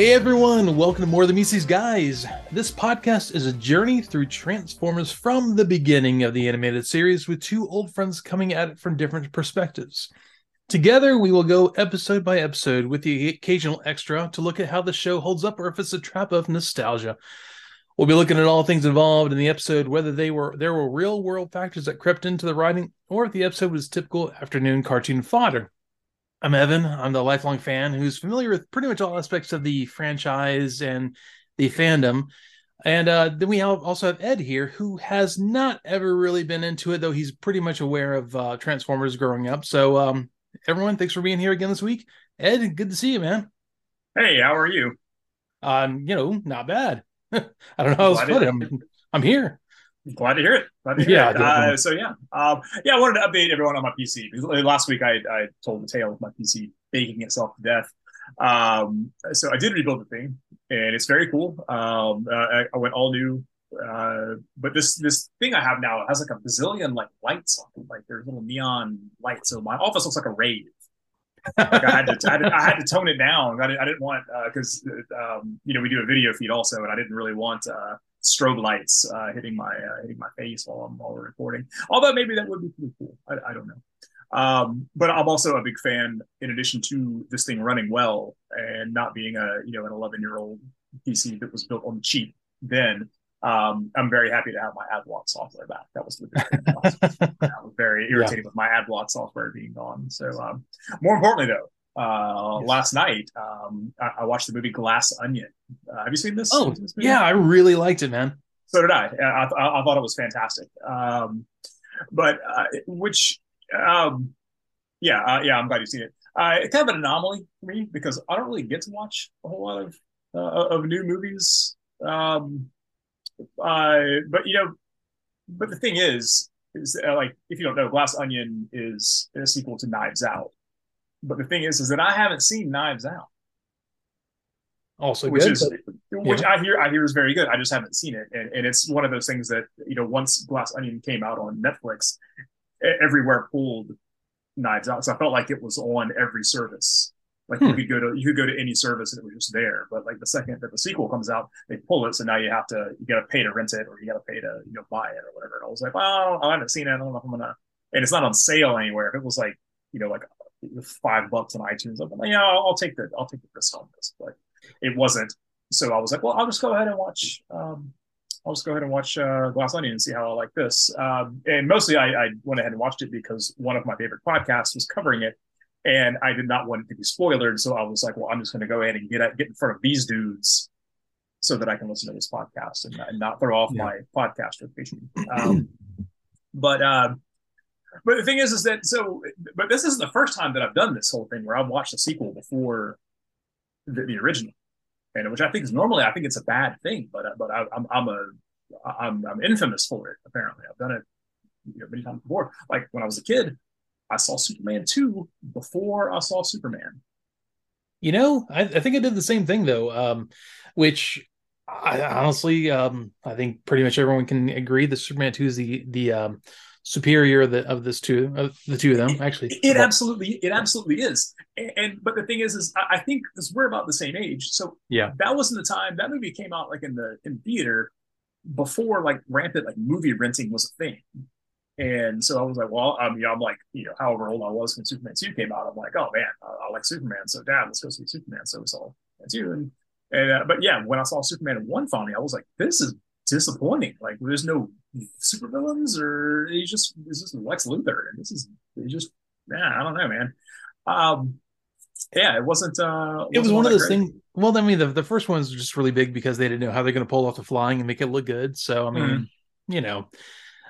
Hey everyone, welcome to More Than Meets Guys. This podcast is a journey through Transformers from the beginning of the animated series with two old friends coming at it from different perspectives. Together, we will go episode by episode with the occasional extra to look at how the show holds up or if it's a trap of nostalgia. We'll be looking at all things involved in the episode, whether they were there were real world factors that crept into the writing, or if the episode was typical afternoon cartoon fodder. I'm Evan. I'm the lifelong fan who's familiar with pretty much all aspects of the franchise and the fandom. And uh, then we also have Ed here, who has not ever really been into it, though he's pretty much aware of uh, Transformers growing up. So, um, everyone, thanks for being here again this week. Ed, good to see you, man. Hey, how are you? Um, you know, not bad. I don't know how else to put it. I'm, I'm here. Glad to hear it. Glad to hear yeah, it. Uh, so yeah, um, yeah. I wanted to update everyone on my PC because last week I, I told the tale of my PC baking itself to death. Um, so I did rebuild the thing, and it's very cool. Um, uh, I, I, went all new, uh, but this this thing I have now has like a bazillion like lights on it. Like there's little neon lights, so my office looks like a rave. like I had to, I had to, I had to tone it down. I didn't, I didn't want because uh, um, you know we do a video feed also, and I didn't really want uh, strobe lights uh, hitting my uh, hitting my face while I'm while we're recording. Although maybe that would be pretty cool. I, I don't know. Um, but I'm also a big fan. In addition to this thing running well and not being a you know an 11 year old PC that was built on the cheap, then um, I'm very happy to have my AdBlock software back. That was the I was very irritated yeah. with my AdBlock software being gone. So um, more importantly, though, uh, yes. last night. Um, I, I, watched the movie Glass Onion. Uh, have you seen this? Oh, this yeah, I really liked it, man. So did I. I, I, I thought it was fantastic. Um, but uh, which, um, yeah, uh, yeah, I'm glad you've seen it. Uh, it's kind of an anomaly for me because I don't really get to watch a whole lot of uh, of new movies. Um, uh, but you know, but the thing is, is like if you don't know, Glass Onion is a sequel to Knives Out, but the thing is, is that I haven't seen Knives Out. Also, which good, is but, which I hear I hear is very good. I just haven't seen it, and, and it's one of those things that you know once Glass Onion came out on Netflix, everywhere pulled Knives Out. So I felt like it was on every service. Like hmm. you could go to you could go to any service and it was just there. But like the second that the sequel comes out, they pull it. So now you have to you got to pay to rent it or you got to pay to you know buy it or whatever. And I was like, well, I haven't seen it. I don't know if I'm gonna. And it's not on sale anywhere. If it was like you know like five bucks on iTunes. I'm like, yeah, I'll, I'll, take the I'll take the risk on this, but it wasn't. So I was like, well, I'll just go ahead and watch. Um, I'll just go ahead and watch uh, Glass Onion and see how I like this. Um, and mostly, I, I went ahead and watched it because one of my favorite podcasts was covering it, and I did not want it to be spoiled. So I was like, well, I'm just going to go ahead and get get in front of these dudes so that I can listen to this podcast and, and not throw off yeah. my podcast rotation. Um, but uh, but the thing is, is that so, but this isn't the first time that I've done this whole thing where I've watched the sequel before the, the original, and which I think is normally I think it's a bad thing, but but I, am I'm a I'm I'm infamous for it. Apparently, I've done it you know, many times before. Like when I was a kid, I saw Superman two before I saw Superman. You know, I, I think I did the same thing though, um, which I honestly, um, I think pretty much everyone can agree that Superman two is the the um, superior of the of this two of the two of them actually it, it absolutely it absolutely is and, and, but the thing is is i think because we're about the same age so yeah that wasn't the time that movie came out like in the in theater before like rampant like movie renting was a thing and so I was like, well, I mean, I'm like, you know, however old I was when Superman 2 came out, I'm like, oh man, I, I like Superman. So dad, let's go see Superman. So we saw that too. And, and uh, but yeah, when I saw Superman 1 finally, I was like, this is disappointing. Like there's no supervillains or he's just he's just Lex Luthor and this is just yeah I don't know man. Um, yeah, it wasn't. uh It was one of those things. Well, I mean, the the first one's were just really big because they didn't know how they're going to pull off the flying and make it look good. So I mean, mm. you know,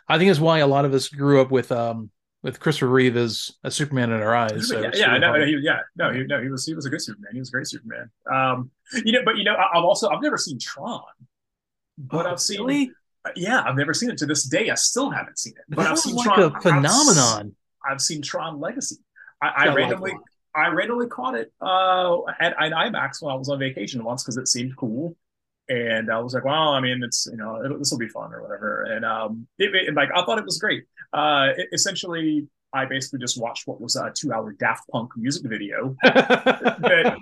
I think it's why a lot of us grew up with um with Christopher Reeve as a Superman in our eyes. So yeah, yeah, no, he, yeah, no, he, no, he was he was a good Superman. He was a great Superman. Um, you know, but you know, I, have also I've never seen Tron, but oh, I've seen. Really? Yeah, I've never seen it to this day. I still haven't seen it, but that I've seen like Tron. A phenomenon. I've, I've seen Tron Legacy. I, I randomly, like I randomly caught it uh, at, at IMAX when I was on vacation once because it seemed cool, and I was like, well, I mean, it's you know, this will be fun or whatever. And um, it, it, like I thought it was great. Uh, it, essentially, I basically just watched what was a two-hour Daft Punk music video that,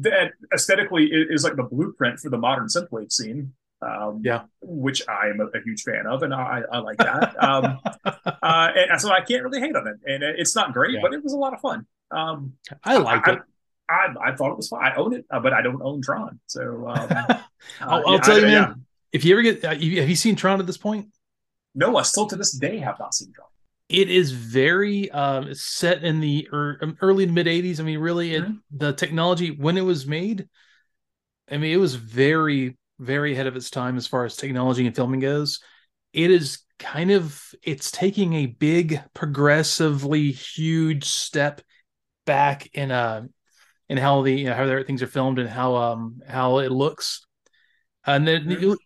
that aesthetically is like the blueprint for the modern synthwave scene. Um, yeah, which I am a, a, huge fan of, and I, I like that. Um, uh, and so I can't really hate on it, and it's not great, yeah. but it was a lot of fun. Um, I liked I, it. I, I, thought it was fun. I own it, uh, but I don't own Tron. So um, I'll, I'll yeah, tell you, man. If you ever get, uh, have you seen Tron at this point? No, I still to this day have not seen Tron it is very um, set in the er, early to mid 80s. I mean, really, mm-hmm. the technology when it was made, I mean, it was very, very ahead of its time as far as technology and filming goes. It is kind of it's taking a big, progressively huge step back in uh in how the you know, how their things are filmed and how um how it looks. And then mm-hmm. you,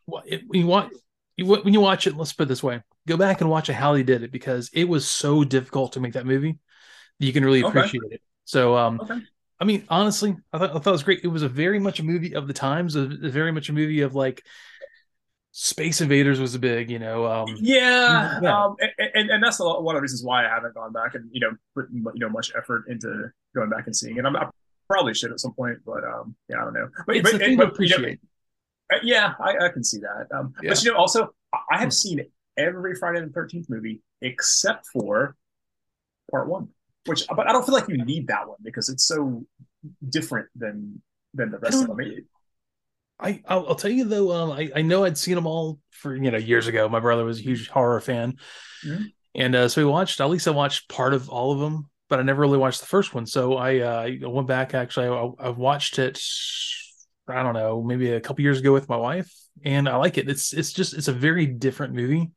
you want you, when you watch it, let's put it this way: go back and watch how he did it because it was so difficult to make that movie. You can really appreciate okay. it. So, um, okay. I mean, honestly, I thought, I thought it was great. It was a very much a movie of the times, a, a very much a movie of like Space Invaders was a big, you know. Um, yeah, yeah. Um, and, and that's a lot, one of the reasons why I haven't gone back and you know put you know much effort into going back and seeing it. I'm, I probably should at some point, but um, yeah, I don't know. But it's but, thing but, to appreciate. You know, uh, yeah, I, I, can see that. Um, yeah. But you know, also I have hmm. seen every Friday the Thirteenth movie except for Part One, which but I don't feel like you need that one because it's so different than than the rest of them. I I'll, I'll, tell you though, um, I I know I'd seen them all for you know years ago. My brother was a huge horror fan, mm-hmm. and uh, so we watched. At least I watched part of all of them, but I never really watched the first one. So I uh, I went back. Actually, I, I watched it. I don't know, maybe a couple years ago with my wife, and I like it. It's it's just it's a very different movie.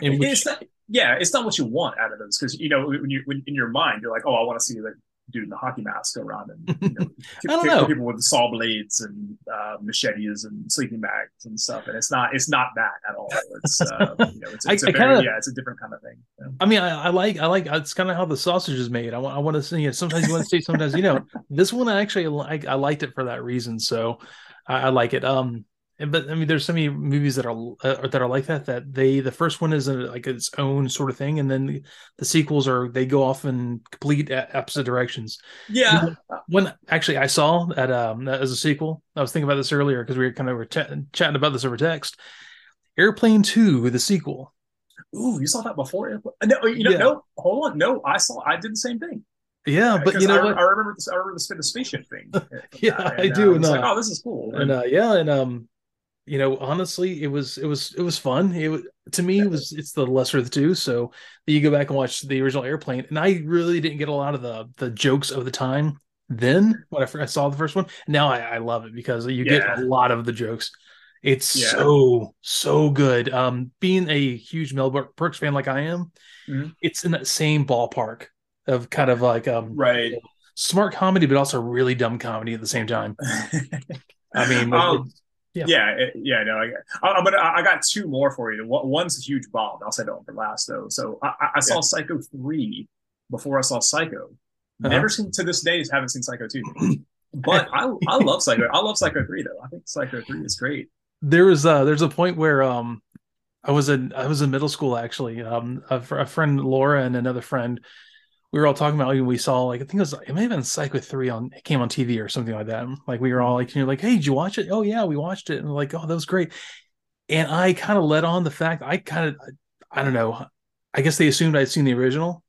Which... It's not, yeah, it's not what you want out of those because you know when you when in your mind you're like, oh, I want to see the dude in the hockey mask go around and you know, I don't know. people with saw blades and uh, machetes and sleeping bags and stuff, and it's not it's not that at all. It's uh, you know it's, it's I, a very kinda, yeah, it's a different kind of thing. I mean, I, I, like I like it's kind of how the sausage is made. I want I want to see it. Sometimes you want to see, sometimes you know. This one I actually like. I liked it for that reason, so I, I like it. Um, but I mean, there's so many movies that are uh, that are like that. That they the first one is a, like its own sort of thing, and then the, the sequels are they go off in complete opposite directions. Yeah. When, actually I saw that um as a sequel, I was thinking about this earlier because we were kind of were ch- chatting about this over text. Airplane Two, the sequel. Ooh, you saw that before? No, you know, yeah. no. Hold on, no. I saw. I did the same thing. Yeah, but you know I, what? I remember this. I remember the, spaceship thing. yeah, and, I do. Uh, and, uh, like, oh, this is cool. And, and uh, yeah, and um, you know honestly it was it was it was fun. It was to me it was it's the lesser of the two. So you go back and watch the original airplane and i really didn't get a lot of the the jokes of the time then when i, first, saw the first one. Now I, I love it because you yeah. get a lot of the jokes. It's yeah. so so good. Um being a huge mel brooks fan like i am mm-hmm. it's in that same ballpark of kind of like um right. smart comedy but also really dumb comedy at the same time. I mean um, yeah, yeah, it, yeah. No, I, I, but I got two more for you. One's a huge bomb. I'll say that one for last though. So I, I saw yeah. Psycho three before I saw Psycho. Uh-huh. Never seen to this day. Haven't seen Psycho two. but I, I love Psycho. I love Psycho three though. I think Psycho three is great. There was uh there's a point where um I was in I was in middle school actually. Um a, a friend Laura and another friend we were all talking about we saw like I think it was it may have been Psycho three on it came on TV or something like that. Like we were all like you know like hey did you watch it? Oh yeah we watched it and like oh that was great. And I kind of let on the fact I kind of I don't know I guess they assumed I'd seen the original.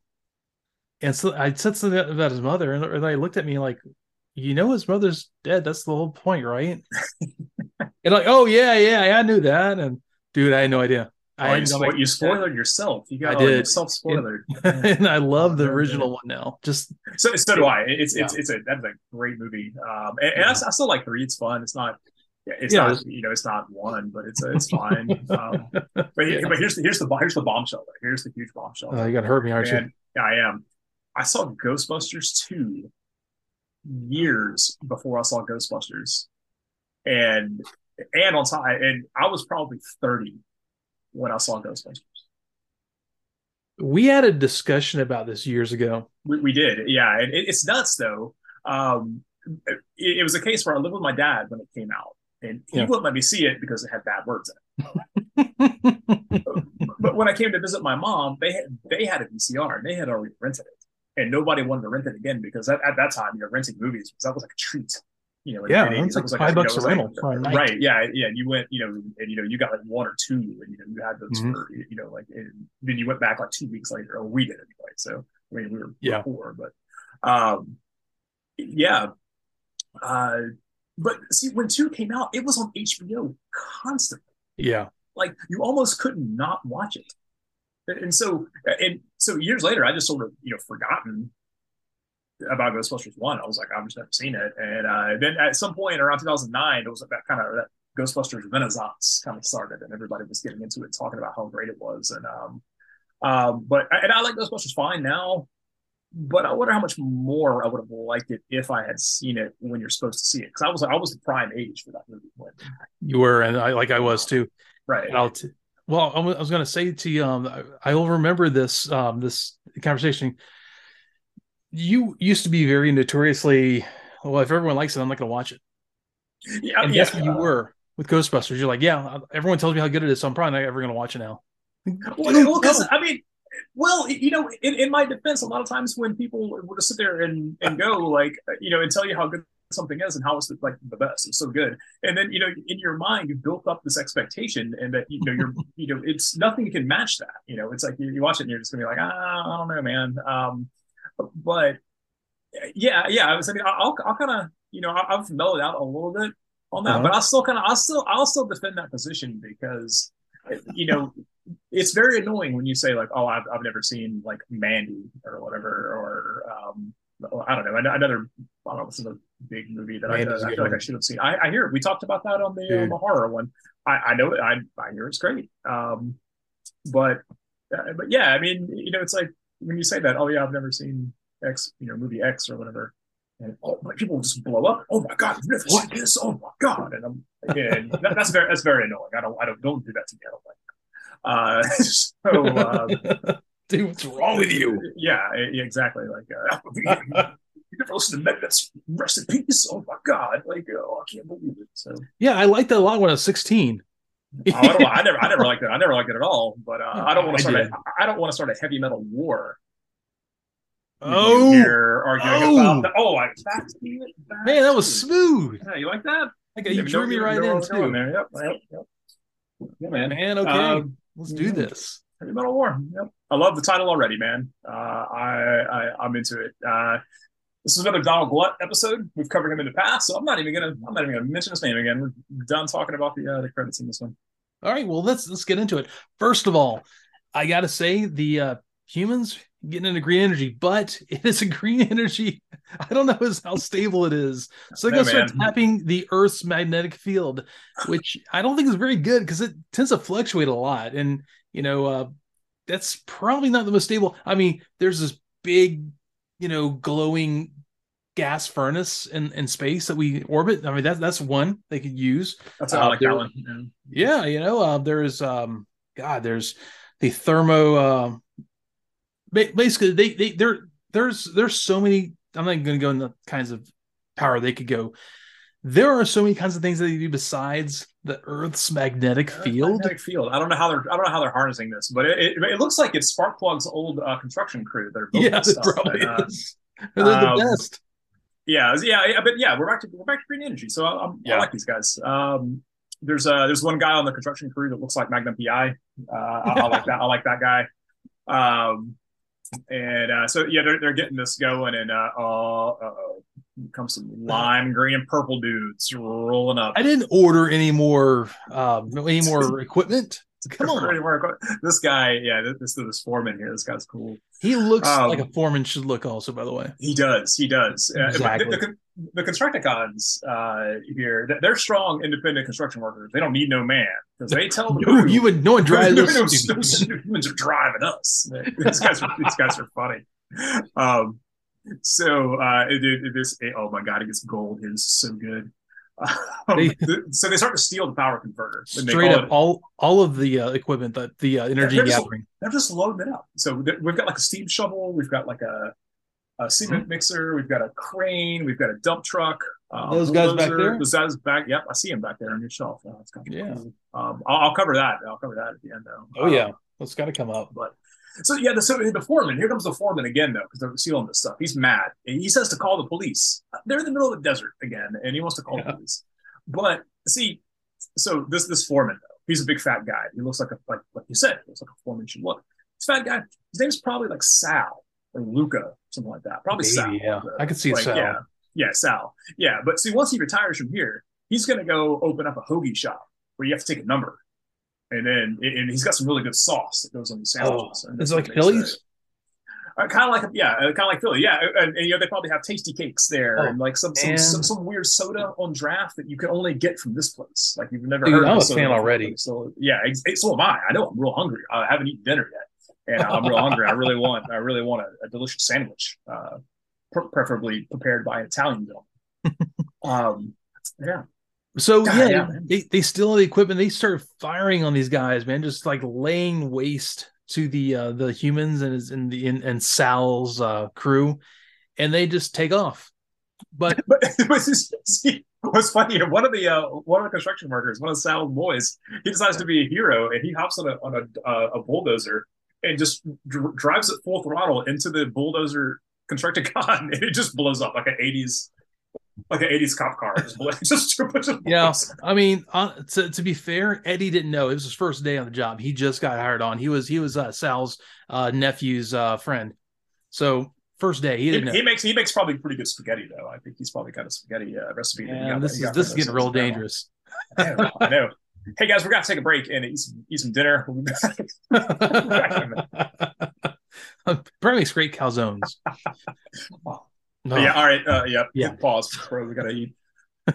And so I said something about his mother and they looked at me like you know his mother's dead. That's the whole point, right? and like oh yeah yeah I knew that and dude I had no idea. I you, spo- you spoiled yourself. You got I did. self spoiler, and I love the original one now. Just so so do I. It's yeah. it's it's a that's a great movie. Um, and, and yeah. I, I, still like three. It's fun. It's not. It's yeah, not you know it's not one, but it's it's fine. um, but but here's the here's the here's the bombshell. Here's the huge bombshell. Oh, you got to hurt me, aren't and, you? I am. I saw Ghostbusters two years before I saw Ghostbusters, and and on time, and I was probably thirty when I saw Ghostbusters. We had a discussion about this years ago. We, we did, yeah. And it, it's nuts though. Um, it, it, was a case where I lived with my dad when it came out, and he yeah. wouldn't let me see it because it had bad words in it. but when I came to visit my mom, they had they had a VCR and they had already rented it, and nobody wanted to rent it again because at, at that time, you know, renting movies that was like a treat. You know, yeah, it was like five bucks a rental like, right? Yeah, yeah. And you went, you know, and you know, you got like one or two, and you know, you had those mm-hmm. for, you know, like, and then you went back like two weeks later, or we did anyway. So I mean, we were yeah. poor, but um, yeah. Uh, but see, when two came out, it was on HBO constantly. Yeah, like you almost could not watch it. And so, and so years later, I just sort of you know forgotten about Ghostbusters one. I was like, I've just never seen it. And uh, then at some point around 2009, it was like that kind of that Ghostbusters renaissance kind of started, and everybody was getting into it, talking about how great it was. And um, um, but and I like Ghostbusters fine now but I wonder how much more I would have liked it if I had seen it when you're supposed to see it because I was I was the prime age for that movie. When you were, and I like I was too. Right. T- well, I was going to say to you, um, I will remember this um, this conversation. You used to be very notoriously well. If everyone likes it, I'm not going to watch it. Yeah, and yeah. what you were with Ghostbusters. You're like, yeah, everyone tells me how good it is, so I'm probably not ever going to watch it now. Well, because I mean, well, you know, in, in my defense, a lot of times when people would just sit there and, and go like, you know, and tell you how good something is and how it's like the best, it's so good, and then you know, in your mind, you've built up this expectation, and that you know, you're, you know, it's nothing can match that. You know, it's like you, you watch it and you're just gonna be like, ah, I don't know, man. Um, but yeah, yeah, I was. I mean, I'll, I'll kind of, you know, I've mellowed out a little bit on that, uh-huh. but I still kind of, I'll still, I'll still defend that position because, you know, it's very annoying when you say like, "Oh, I've, I've never seen like Mandy or whatever," or um, I don't know another. I don't know. This is a big movie that I, I, feel like I should have seen. I, I hear we talked about that on the, um, the horror one. I, I know it. I, I hear it's great. Um, but uh, but yeah, I mean, you know, it's like when you say that, oh yeah, I've never seen X, you know, movie X or whatever. And oh, my people just blow up. Oh my god, you've never seen this. Oh my god, and I'm again, that, that's very that's very annoying. I don't I don't don't do that to me. I don't like uh, so, um, dude, what's wrong with you? Yeah, exactly. Like, uh, you never listen to Megadeth's "Rust in Peace." Oh my god! Like, oh, I can't believe it. So, yeah, I liked that a lot when I was sixteen. Oh, I, don't, I never, I never liked it. I never liked it at all. But uh, I don't want to start. A, I don't want to start a heavy metal war. Oh, you're arguing oh. about that. Oh, I, that's, man, that was smooth. Yeah, you like that? Okay, you drew me right in too. Yep, yep, yep. Yeah, man. Man, okay. Um, Let's do this. Heavy Metal War. Yep. I love the title already, man. Uh, I, I am into it. Uh, this is another Donald Glut episode. We've covered him in the past, so I'm not even gonna I'm not even gonna mention his name again. We're done talking about the uh, the credits in this one. All right, well let's let's get into it. First of all, I gotta say the uh, humans getting into green energy, but it is a green energy. I don't know how stable it is. So they go start tapping the Earth's magnetic field, which I don't think is very good because it tends to fluctuate a lot. And you know, uh, that's probably not the most stable. I mean, there's this big, you know, glowing gas furnace in, in space that we orbit. I mean, that's that's one they could use. That's uh, like that one. Yeah. you know, uh, there's um, God, there's the thermo. Uh, basically they they there there's there's so many i'm not going to go in the kinds of power they could go there are so many kinds of things that they do besides the earth's magnetic field? magnetic field. I don't know how they're i don't know how they're harnessing this but it, it, it looks like it's sparkplug's old uh, construction crew that are building yeah, stuff. probably and, uh, is. they're um, the best. Yeah, yeah yeah but yeah we're back to we're back to green energy so I, yeah. I like these guys. Um there's uh there's one guy on the construction crew that looks like magnum pi uh I, I like that i like that guy. Um and uh, so yeah, they're, they're getting this going, and uh, uh, comes some lime green and purple dudes rolling up. I didn't order any more um, any more equipment. Come on, this guy, yeah, this this foreman here. This guy's cool. He looks um, like a foreman should look. Also, by the way, he does. He does. Exactly. Uh, the, the, the Constructicons uh, here, they're strong, independent construction workers. They don't need no man because they tell them no, you would no one drive no, no, humans are driving us. these guys are these guys are funny. Um, so uh, it, it, this it, oh my god, it gets gold. It is so good. Um, they, so they start to steal the power converter. Straight up, it, all all of the uh, equipment that the uh, energy they're gathering. Just, they're just loading it up. So we've got like a steam shovel. We've got like a a cement mm-hmm. mixer. We've got a crane. We've got a dump truck. Uh, those guys back there. Those guys back. Yep, I see him back there on your shelf. Oh, that's kind of yeah. Cool. Um, I'll, I'll, cover that. I'll cover that at the end though. Oh yeah. Um, It's got to come up. But so yeah, the, so the foreman. Here comes the foreman again, though, because they're sealing this stuff. He's mad. And he says to call the police. They're in the middle of the desert again, and he wants to call yeah. the police. But see, so this this foreman though, he's a big fat guy. He looks like a like like you said, he looks like a foreman should look. This fat guy. His name's probably like Sal or Luca, something like that. Probably Maybe, Sal. Yeah, I could see like, Sal. Yeah, yeah, Sal. Yeah, but see, once he retires from here, he's going to go open up a hoagie shop where you have to take a number, and then and he's got some really good sauce that goes on the sandwiches. Oh, it's like Phillies. Uh, kind of like yeah, uh, kind of like Philly, yeah, and, and, you know they probably have Tastykakes there, oh, and like some some, some, some weird soda on draft that you can only get from this place. Like you've never Dude, heard. I'm a fan already. So yeah, so am I. I know I'm real hungry. I haven't eaten dinner yet, and I'm real hungry. I really want I really want a, a delicious sandwich, uh, pr- preferably prepared by an Italian gentleman. um, yeah, so yeah, yeah they, they steal the equipment. They start firing on these guys, man, just like laying waste to the uh, the humans and his and the in, and Sal's uh, crew, and they just take off. But but see, what's funny? One of the uh, one of the construction workers, one of Sal's boys, he decides to be a hero, and he hops on a on a, uh, a bulldozer and just dr- drives it full throttle into the bulldozer Constructicon, and it just blows up like an '80s like an 80s cop car. Just, just, just yeah. I mean, uh, to, to be fair, Eddie didn't know it was his first day on the job. He just got hired on. He was he was uh, Sal's uh, nephew's uh, friend. So first day, he didn't. He, he, makes he makes probably pretty good spaghetti though. I think he's probably got a spaghetti uh, recipe. Yeah, got, this is this is getting real dangerous. I know, I know. Hey guys, we're gonna take a break and eat some, eat some dinner. Probably makes great calzones. No. Yeah. All right. Uh, yep. Yeah. Pause. Bro, we gotta eat.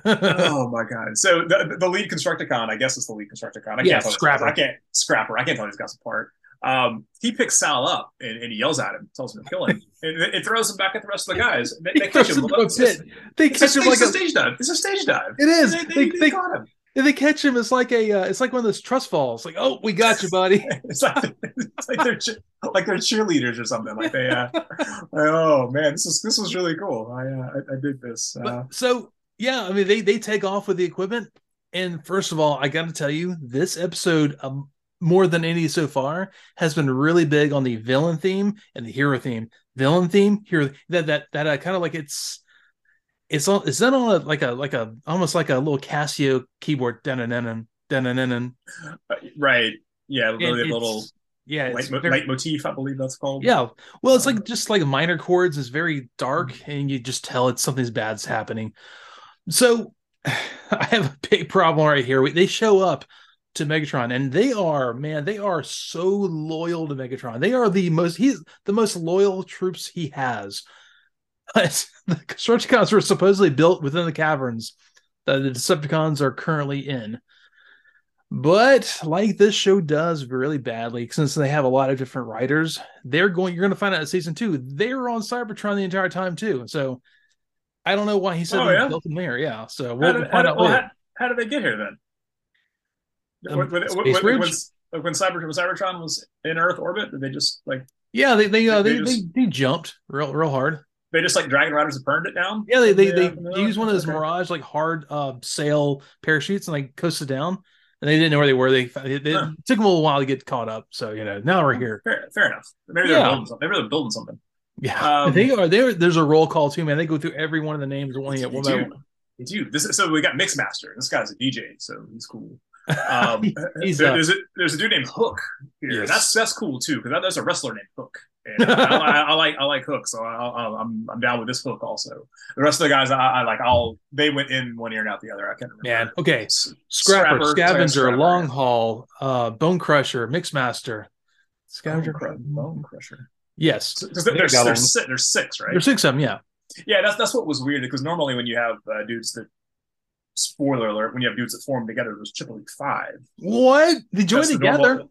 oh my god! So the, the lead Constructicon, I guess, it's the lead Constructicon. I yeah, can't Scrapper. I can't Scrapper. I can't tell these guys apart. Um, he picks Sal up and, and, he yells at him, tells him to kill him, and it throws him back at the rest of the guys. They, they catch him. It's, it's, they catch him like a, a stage dive. It's a stage dive. It is. They, they, they, they got him they catch him, it's like a uh, it's like one of those trust falls. Like, oh, we got you, buddy. it's like it's like they're like they're cheerleaders or something. Like they, uh, like, oh man, this is this was really cool. I uh, I, I did this. Uh, but, so yeah, I mean they they take off with the equipment, and first of all, I got to tell you, this episode um, more than any so far has been really big on the villain theme and the hero theme. Villain theme, hero that that that uh, kind of like it's it's on is that on a like a like a almost like a little Casio keyboard? Dun dun right. Yeah really little yeah light, very, leitmotif I believe that's called. Yeah. Well it's like um, just like minor chords it's very dark mm-hmm. and you just tell it something's bad's happening. So I have a big problem right here. They show up to Megatron and they are man they are so loyal to Megatron. They are the most he's the most loyal troops he has but the Constructicons were supposedly built within the caverns that the Decepticons are currently in. But like this show does really badly, since they have a lot of different writers, they're going. You're going to find out in season two they were on Cybertron the entire time too. So I don't know why he said oh, yeah? built them there. Yeah, so we'll, how did, find how out well, how, how, did they get here then? Um, when, when, when, when, Cyber, when Cybertron was in Earth orbit, did they just like? Yeah, they they uh, they, they, just... they, they jumped real real hard they just like Dragon Riders have burned it down. Yeah, they they, they, they use one of those okay. Mirage like hard uh, sail parachutes and like coasted down, and they didn't know where they were. They, they huh. took them a little while to get caught up. So you know now we're here. Fair, fair enough. Maybe they're yeah. building something. Maybe they're building something. Yeah, um, they are. There, there's a roll call too, man. They go through every one of the names one yet one by one. It's you. This is, so we got Mixmaster. This guy's a DJ, so he's cool. Um, there, there's, a, there's a dude named Hook here. Yes. That's that's cool too because there's a wrestler named Hook. And I, I, I, like I like Hook, so I, am I'm, I'm down with this Hook also. The rest of the guys I, I, like. I'll they went in one ear and out the other. I can't remember. Man, okay. Scrapper, Scrapper Scavenger, Scrapper. Long Haul, uh, Bone Crusher, Mixmaster, Scavenger, Bone, Bone Crusher. Yes, there's, there's, six, there's six, right? There's six of them. Yeah. Yeah, that's that's what was weird because normally when you have uh, dudes that spoiler alert, when you have dudes that form together, there's typically five. What? They join together?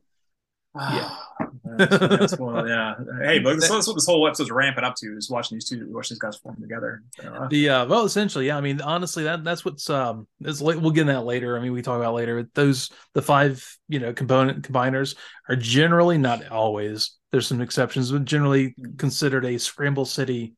Yeah. that's, cool. yeah. Hey, but that's, what this whole episode's ramping up to is watching these two, watching these guys form together. So, uh, the uh, well, essentially, yeah. I mean, honestly, that that's what's um. Is we'll get in that later. I mean, we talk about later. Those the five you know component combiners are generally not always. There's some exceptions, but generally considered a scramble city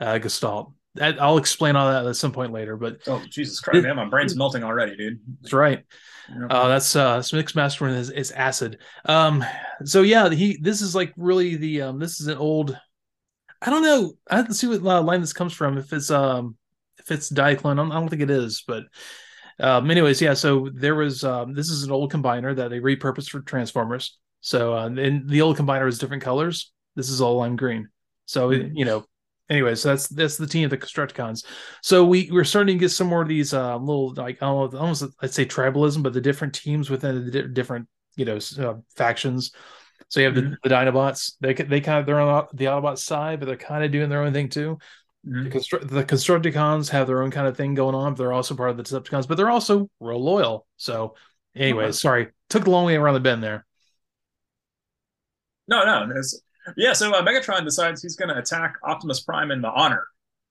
uh, gestalt. I'll explain all that at some point later. But oh Jesus Christ, man, my brain's melting already, dude. That's right. Yeah. Uh, that's uh, that's Mixmaster is, is acid. Um, so yeah, he this is like really the um, this is an old. I don't know. I have to see what uh, line this comes from. If it's um, if it's Diaclone, I don't think it is, but um, anyways, yeah. So there was um, this is an old combiner that they repurposed for Transformers. So uh, and the old combiner was different colors. This is all lime green. So mm-hmm. you know, anyways, so that's that's the team of the Constructicons. So we we're starting to get some more of these uh, little like I don't know, almost I'd say tribalism, but the different teams within the di- different you know uh, factions. So you have mm-hmm. the, the Dinobots. They they kind of they're on the Autobot side, but they're kind of doing their own thing too. Mm-hmm. The, Constru- the Constructicons have their own kind of thing going on. But they're also part of the Decepticons, but they're also real loyal. So, anyway, uh-huh. sorry, took the long way around the bend there. No, no, it's, yeah. So uh, Megatron decides he's going to attack Optimus Prime in the honor.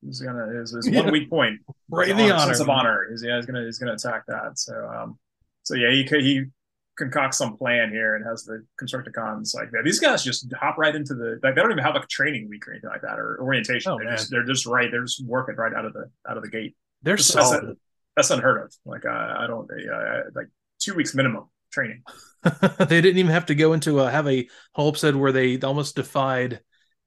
He's gonna his, his yeah. one weak point, right in the honor, sense of honor. He's, yeah, he's gonna he's gonna attack that. So, um, so yeah, he he concocts some plan here and has the Constructicons like that. These guys just hop right into the like they don't even have like a training week or anything like that or orientation. Oh, they're man. just they're just right. They're just working right out of the out of the gate. They're that's, solid. That's, that's, unheard of. Like I, I don't uh, like two weeks minimum training. they didn't even have to go into a, have a whole episode where they almost defied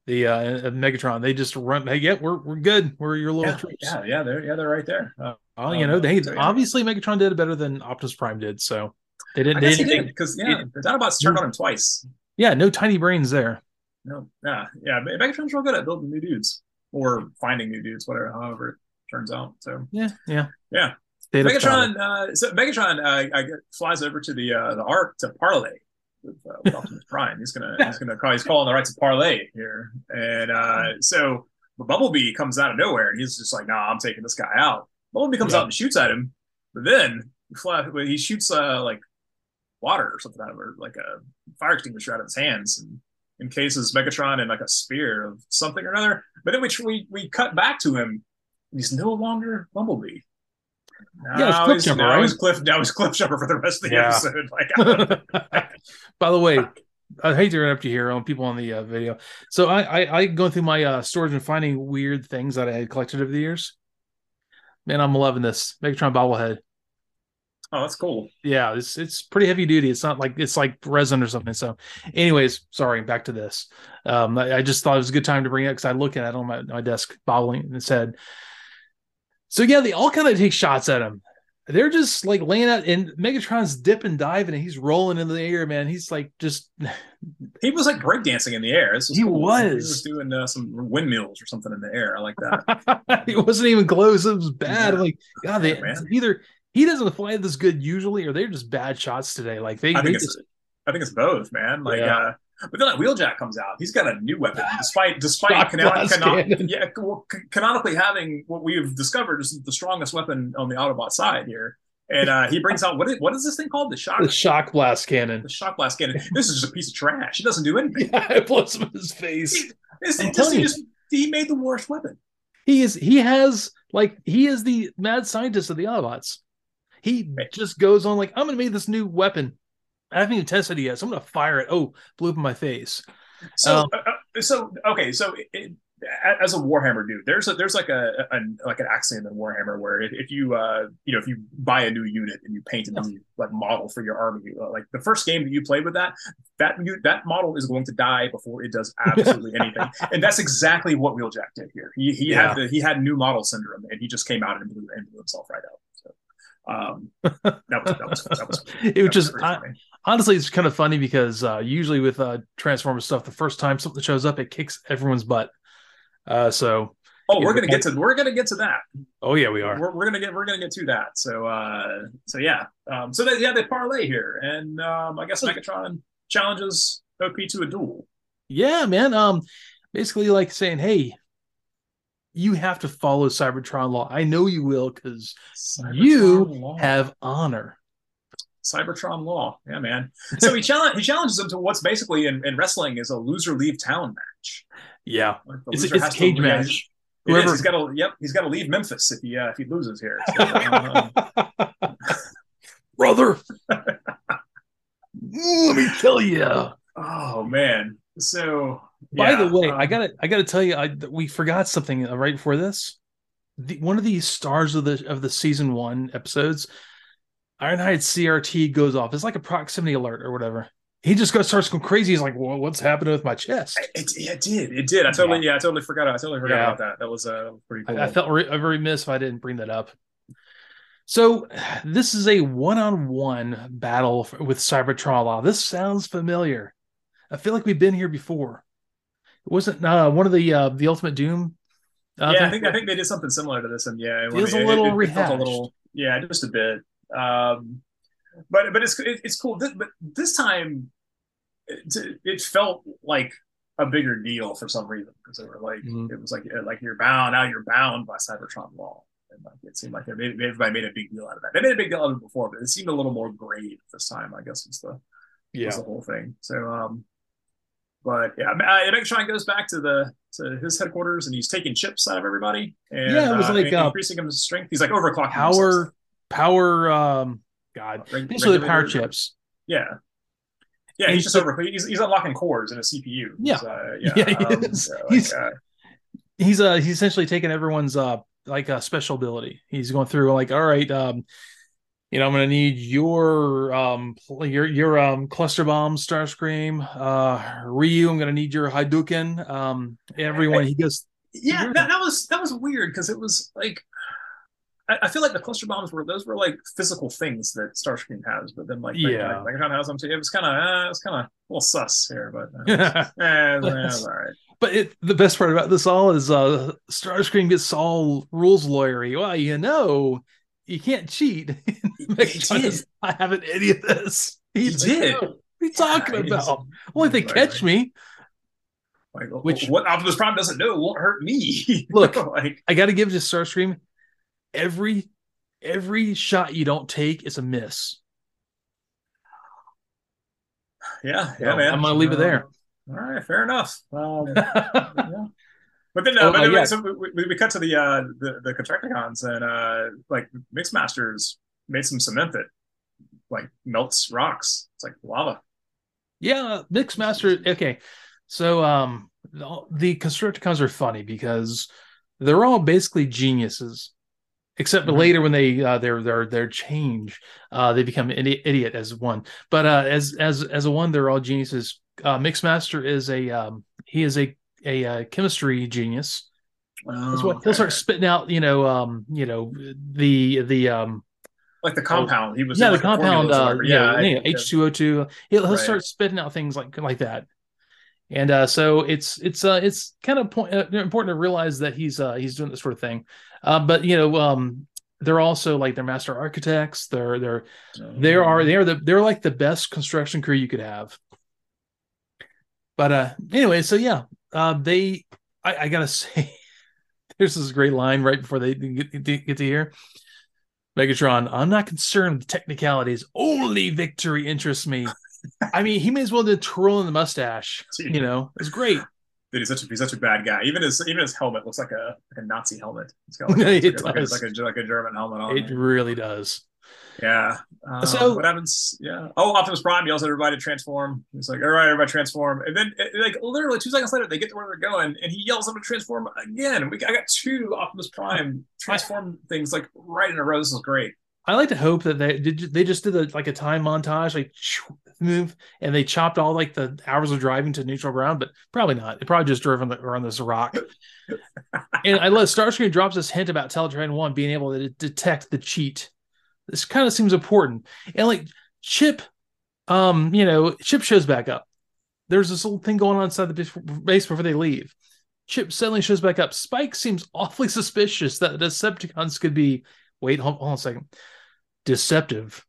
the uh, Megatron. They just run. Hey, yeah, we're we're good. We're your little yeah, troops. Yeah, yeah, they're yeah they're right there. Uh, well, you know, they obviously Megatron did it better than Optimus Prime did. So they didn't. I they did because yeah, the Dinobots turned on him twice. Yeah, no tiny brains there. No, yeah, yeah. Megatron's real good at building new dudes or finding new dudes, whatever, however it turns out. So yeah, yeah, yeah. Megatron, uh, so Megatron uh, flies over to the uh, the Ark to parlay with, uh, with Optimus Prime. He's gonna he's gonna call he's calling the rights of parlay here, and uh, so Bumblebee comes out of nowhere and he's just like, "Nah, I'm taking this guy out." Bumblebee comes yeah. out and shoots at him, but then he shoots uh, like water or something out of her, like a fire extinguisher out of his hands, and encases Megatron in like a spear of something or another. But then we we we cut back to him. He's no longer Bumblebee. Now yeah, Cliff Jumper, now right? He's Cliff, now he's Cliff Jumper for the rest of the yeah. episode. Like, by the way, I hate to interrupt you here on people on the uh, video. So I, I I go through my uh, storage and finding weird things that I had collected over the years. Man, I'm loving this Megatron bobblehead. Oh, that's cool. Yeah, it's it's pretty heavy duty. It's not like it's like resin or something. So, anyways, sorry. Back to this. Um, I, I just thought it was a good time to bring it because I look at it on my, my desk, bobbling its head. So yeah, they all kind of take shots at him. They're just like laying out, and Megatron's dipping, diving, and he's rolling in the air, man. He's like just. he was like breakdancing in the air. Was he cool. was. He was doing uh, some windmills or something in the air. I like that. it wasn't even close. It was bad. Yeah. Like God, they yeah, either he doesn't fly this good usually, or they're just bad shots today. Like they, I think, it's, just, I think it's both, man. Like, yeah. uh, but then like Wheeljack comes out, he's got a new weapon, despite despite canon- canon- yeah, well, canonically having what we've discovered is the strongest weapon on the Autobot side here. And uh, he brings out what is what is this thing called? The shock the shock blast cannon. The shock blast cannon. This is just a piece of trash. It doesn't do anything. Yeah, it blows him in his face. He, he, just, he, just, he made the worst weapon. He is he has like he is the mad scientist of the Autobots. He just goes on like, I'm gonna make this new weapon. I haven't even tested it yet, so I'm gonna fire it. Oh, blew up in my face. So, um, uh, uh so okay, so it, as a Warhammer dude, there's a there's like a, a like an axiom in Warhammer where if, if you uh you know if you buy a new unit and you paint a new like model for your army, uh, like the first game that you play with that, that you, that model is going to die before it does absolutely anything, and that's exactly what Wheeljack did here. He he yeah. had the, he had new model syndrome, and he just came out and blew, and blew himself right out. So um, that was that was that was it was just I, honestly it's kind of funny because uh, usually with uh, Transformers stuff, the first time something shows up, it kicks everyone's butt. Uh, so oh, we're gonna get to we're gonna get to that. Oh yeah, we are. We're, we're gonna get we're gonna get to that. So uh, so yeah, um, so they, yeah, they parlay here, and um, I guess Megatron challenges OP to a duel. Yeah, man. Um, basically like saying, hey, you have to follow Cybertron law. I know you will because you law. have honor. Cybertron law. Yeah, man. So he challenge he challenges him to what's basically in, in wrestling is a loser leave town match. Yeah, like it's, it's a cage match. Whoever... He's got to. Yep, he's got to leave Memphis if he uh, if he loses here. So, uh, Brother, let me tell you. Oh man. So by yeah, the way, um, I gotta I gotta tell you, I we forgot something right before this. the, one of the stars of the of the season one episodes, Ironhide CRT goes off. It's like a proximity alert or whatever. He just goes starts going crazy. He's like, "Well, what's happening with my chest?" It, it, it did. It did. I totally. Yeah. yeah. I totally forgot. I totally forgot yeah. about that. That was uh, pretty cool. I, I felt re- remiss if I didn't bring that up. So this is a one-on-one battle with Cybertron. Law. This sounds familiar. I feel like we've been here before. It wasn't uh, one of the uh, the Ultimate Doom. Uh, yeah, I think I think they did something similar to this, and yeah, it was a little it, it, rehashed. A little, yeah, just a bit. Um, but but it's it, it's cool. This, but this time, it, it, felt like a bigger deal for some reason because they were like mm-hmm. it was like like you're bound now you're bound by Cybertron law. And like it seemed like made, everybody made a big deal out of that. They made a big deal out of it before, but it seemed a little more grave this time. I guess was the yeah was the whole thing. So um, but yeah, uh, Megatron goes back to the to his headquarters and he's taking chips out of everybody. And, yeah, it was uh, like uh, increasing his strength. He's like overclocking power, power. Um, God, uh, basically the power chips. Yeah, yeah. He's, he's just over. He's, he's unlocking cores in a CPU. Yeah, uh, yeah. yeah um, he's like, he's, uh, he's uh he's essentially taking everyone's uh like a special ability. He's going through like, all right, um, you know, I'm gonna need your um your your um cluster bomb, Starscream, uh Ryu, I'm gonna need your Hadouken. Um everyone he goes Yeah, that, that was that was weird because it was like I, I, feel like the cluster bombs were those were like physical things that Starscream has, but then like yeah, like, like has them too. It was kind of uh, it's kind of a little sus here, but uh, eh, all right. But it, the best part about this all is uh Starscream gets all rules lawyery. Well, you know, you can't cheat. I haven't any of this. He, he did. What are you talking yeah, about? Well, if they catch me. Like, Which what Optimus Prime doesn't know won't hurt me. look, like, I got to give to Starscream. Every every shot you don't take is a miss. Yeah, yeah, man. I'm gonna leave it there. Uh, all right, fair enough. Um, yeah. But then, uh, oh, but uh, yeah. so we, we, cut to the uh, the, the Constructicons and uh, like Mixmasters made some cement that like melts rocks. It's like lava. Yeah, Mixmaster. Okay, so um, the Constructicons are funny because they're all basically geniuses, except mm-hmm. later when they uh, they're they're they're change, uh, they become an idiot as one. But uh, as as as a one, they're all geniuses. Uh, Mixmaster is a um, he is a a uh, chemistry genius. Oh, what, okay. He'll start spitting out, you know, um, you know, the the um, like the compound. He was yeah, the compound. Uh, yeah, H two O two. He'll he'll start spitting out things like like that. And uh, so it's it's uh, it's kind of point, uh, important to realize that he's uh, he's doing this sort of thing. Uh, but you know, um, they're also like they're master architects. They're they're they are they are the they're like the best construction crew you could have. But uh, anyway, so yeah, uh, they, I, I, gotta say, there's this great line right before they get, get to here. Megatron, I'm not concerned with technicalities. Only victory interests me. I mean, he may as well did twirl in the mustache. You know, it's great. Dude, he's such a he's such a bad guy. Even his even his helmet looks like a, like a Nazi helmet. It's got like, it like, a, like, a, like, a, like a German helmet on. It really does. Yeah. Um, so what happens? Yeah. Oh, Optimus Prime yells at everybody to transform. He's like, "All right, everybody transform." And then, like, literally two seconds later, they get to where they're going, and he yells at them to transform again. We, I got two Optimus Prime transform things like right in a row. This is great. I like to hope that they did. They just did a, like a time montage, like move, and they chopped all like the hours of driving to neutral ground, but probably not. They probably just drove on, the, on this rock. and I love Starscream drops this hint about Teletran One being able to detect the cheat this kind of seems important. And like Chip, um, you know, Chip shows back up. There's this little thing going on inside the base before they leave. Chip suddenly shows back up. Spike seems awfully suspicious that the Decepticons could be. Wait, hold, hold on a second. Deceptive.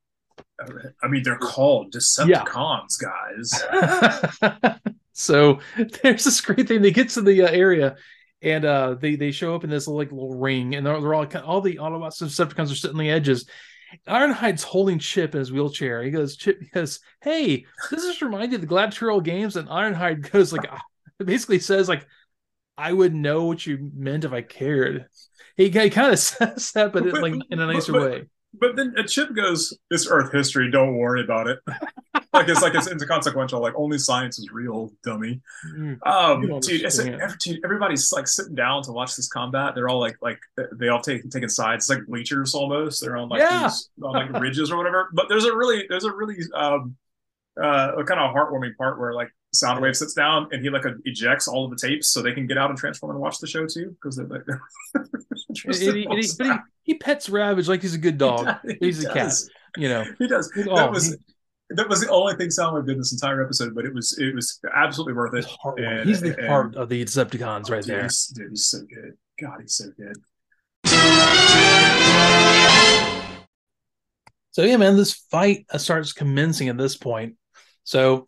I mean, they're called Decepticons, yeah. guys. so there's this great thing. They get to the uh, area and uh, they they show up in this like little ring, and they're, they're all all the Autobots and Decepticons are sitting on the edges, Ironhide's holding Chip in his wheelchair. He goes, Chip, because hey, this is reminded of the Gladiatorial games, and Ironhide goes like, basically says like, I would know what you meant if I cared. He, he kind of says that, but, but like in a nicer but, way. But then a Chip goes, "It's Earth history. Don't worry about it." like it's like it's inconsequential. Like only science is real, dummy. Mm. Um, dude, it's every, everybody's like sitting down to watch this combat. They're all like, like they all take taking sides. It's like bleachers almost. They're on like Yeah. these on like ridges or whatever. But there's a really there's a really um uh a kind of heartwarming part where like Soundwave sits down and he like ejects all of the tapes so they can get out and transform and watch the show too because they're like. He, but he, he pets Ravage like he's a good dog. He He's a cat, you know. He does. Oh, that was he- that was the only thing Soundwave did this entire episode, but it was it was absolutely worth it. He's. And- he's the and- heart of the Decepticons right oh, dude, there. He's, dude, he's so good. God, he's so good. So yeah, man, this fight starts commencing at this point. So,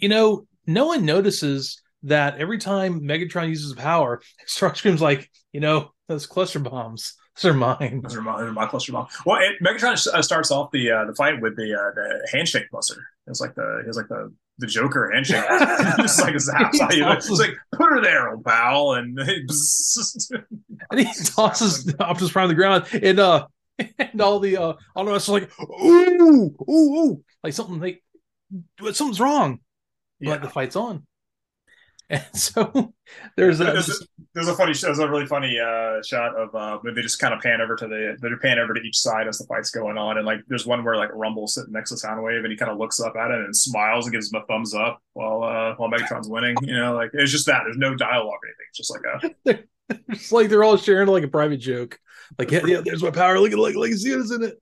you know, no one notices that every time Megatron uses power, Starscream's like, you know, those cluster bombs, those are mine. Those are my, those are my cluster bomb. Well, it, Megatron uh, starts off the uh, the fight with the uh, the handshake buster. It's like the it's like the the Joker handshake. it's like out you. It's like put her there, old pal, and And he tosses Optimus Prime to the ground, and uh, and all the uh, all of us are like, ooh, ooh, ooh, like something like something's wrong, Yeah. but the fight's on. And so there's a there's, a, there's a funny there's a really funny uh, shot of uh, they just kind of pan over to the they pan over to each side as the fight's going on, and like there's one where like Rumble's sitting next to Soundwave, and he kind of looks up at it and smiles and gives him a thumbs up while uh, while Megatron's winning. You know, like it's just that there's no dialogue or anything. It's just like a it's like they're all sharing like a private joke. Like, yeah, yeah there's my power. Look at like like see what's in it.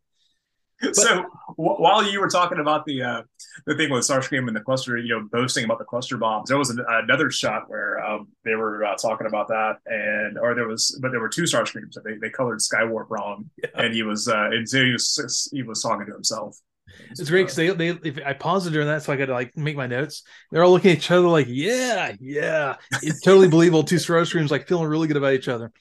so w- while you were talking about the uh, the thing with Starscream and the cluster, you know, boasting about the cluster bombs, there was an, another shot where um, they were uh, talking about that, and or there was, but there were two Starscreams. They they colored Skywarp wrong, and he was uh, and so he was he was talking to himself. It's great because they they if I paused it during that, so I got to like make my notes. They're all looking at each other like, yeah, yeah. It's totally believable. Two Starscreams like feeling really good about each other.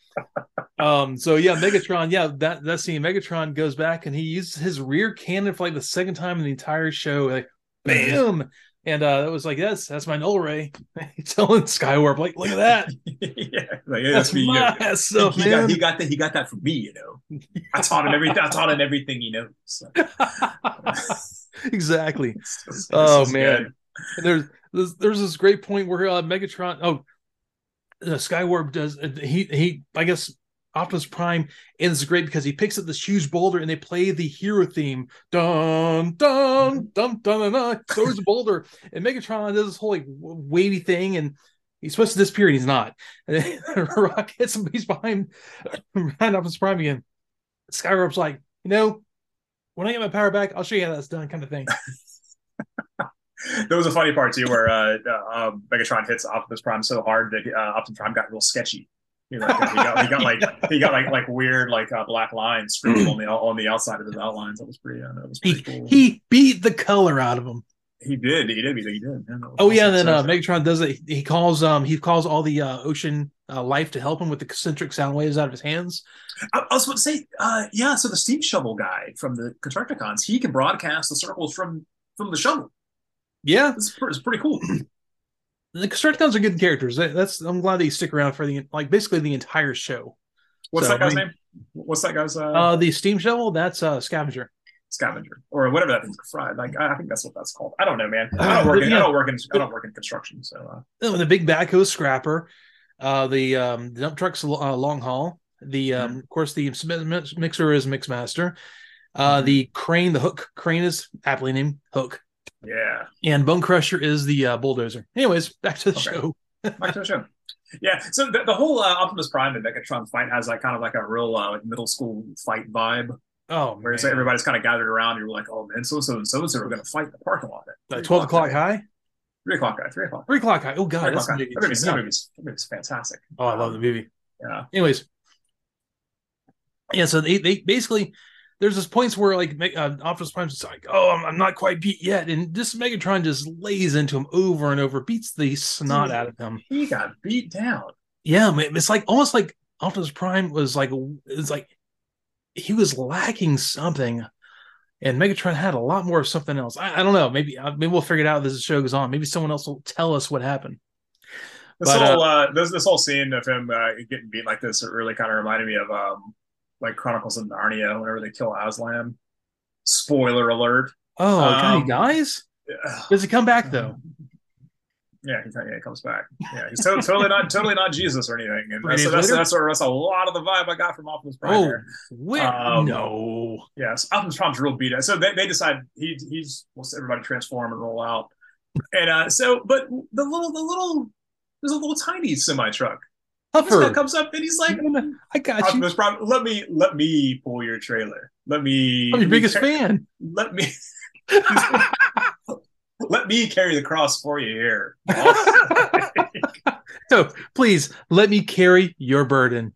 Um, so yeah, Megatron, yeah, that that scene, Megatron goes back and he uses his rear cannon for like the second time in the entire show, like bam. And uh it was like, yes, that's my null ray. Telling Skywarp, like, look at that. yeah, like, yeah, That's me, you know. my stuff, he, got, man. he got that. He got that from me. You know, I taught him everything. I taught him everything he knows. So, exactly. this Oh, this man. there's, there's there's this great point where uh, Megatron, oh, uh, Skywarp does uh, he he I guess Optimus Prime, and this is great because he picks up this huge boulder and they play the hero theme, dun dun dun dun dun, dun throws the boulder, and Megatron does this whole like w- wavy thing, and he's supposed to disappear and he's not, and then Rock hits him, he's behind behind Optimus Prime again. Skywarp's like, you know, when I get my power back, I'll show you how that's done, kind of thing. There was a funny part too where uh, uh, um, Megatron hits Optimus Prime so hard that uh, Optimus Prime got real sketchy. You know, he got he got like he got like like weird like uh, black lines scribbled on the on the outside of his outlines. That was pretty. Uh, that was He cool. he beat the color out of him. he did he did he did. He did. Yeah, that was Oh yeah, and then uh, Megatron does it. He calls um he calls all the uh, ocean uh, life to help him with the concentric sound waves out of his hands. I, I was about to say, uh, yeah. So the steam shovel guy from the Constructicons, he can broadcast the circles from from the shovel. Yeah, it's pretty cool. The Constructicons are good characters. That- That's I'm glad they stick around for the like basically the entire show. What's So, that guy's I mean- name? What's that guy's uh, Uh, the steam shovel that's uh, scavenger. scavenger or whatever that thing's fried? Like I think that's what that's called. I don't know, man. I don't work. In, yeah. I don't work in. I don't work in construction. So uh, Oh, the big backhoe scrapper. Uh, the um the dump truck's uh, long haul. The um of course the mi- mixer is mixmaster. Uh, Mhm. the crane, the hook crane is aptly named Hook. Yeah. and Bone Crusher is the uh, bulldozer. Anyways, back to the Okay. show. Back to the show. Yeah, so the, the whole uh, Optimus Prime and Megatron fight has like kind of like a real uh, like middle school fight vibe, Oh, where it's man. like everybody's kind of gathered around. And you're like, oh man, so so and so and so are going to fight in the parking lot. at Uh, twelve o'clock guy. high, Three o'clock guy. Three o'clock. three o'clock high. Oh god, that's o'clock. That movie's, that movie's, that movie's fantastic. Oh, I love the movie. Yeah. Anyways, yeah. So they they basically there's this points where like Me- uh, Optimus Prime's just like, oh, I'm, I'm not quite beat yet, and this Megatron just lays into him over and over, beats the snot Dude. out of him. He got beat down. Yeah, man, it's like almost like Optimus Prime was like it's like he was lacking something, and Megatron had a lot more of something else. I, I don't know. Maybe uh, maybe we'll figure it out as the show goes on. Maybe someone else will tell us what happened. This But, whole uh, this this whole scene of him uh, getting beat like this, it really kind of reminded me of um, like Chronicles of Narnia whenever they kill Aslan. Spoiler alert. Oh, God, Um, he dies. Does he come back though? Yeah, he, yeah, he comes back. Yeah, he's to- totally not totally not Jesus or anything. And that's that's, that's, that's a lot of the vibe I got from Optimus Prime. Oh, wait, Um, no. Yes, Optimus Prime's real beat. So they, they decide he he's wants everybody transform and roll out. And uh so but the little the little there's a little tiny semi truck. This guy comes up and he's like I got you. Prime, let me let me pull your trailer. Let me I'm your biggest let fan. Let me let me carry the cross for you here. so please let me carry your burden.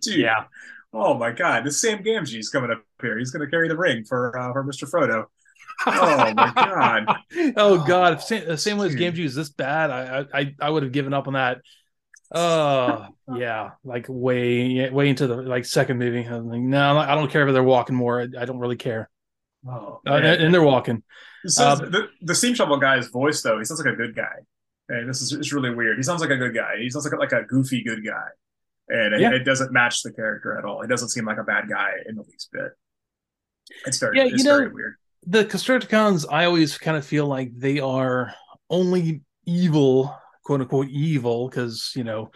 Dude. yeah. Oh my god, this Sam Gamgee's coming up here. He's gonna carry the ring for uh, for Mr. Frodo. Oh my god. oh god, if Sam, if Sam was Dude. is this bad, I I I would have given up on that. Oh yeah, like way way into the like second movie. I'm like, no, I don't care if they're walking more. I, I don't really care. Oh, Uh, and, and they're walking. So Um, the, the steam shovel guy's voice though, he sounds like a good guy. And this is it's really weird. He sounds like a good guy. He sounds like a, like a goofy good guy. And it, it doesn't match the character at all. He doesn't seem like a bad guy in the least bit. It's very Yeah, it's you know- very weird. The Constructicons, I always kind of feel like they are only evil, quote unquote evil, because you know,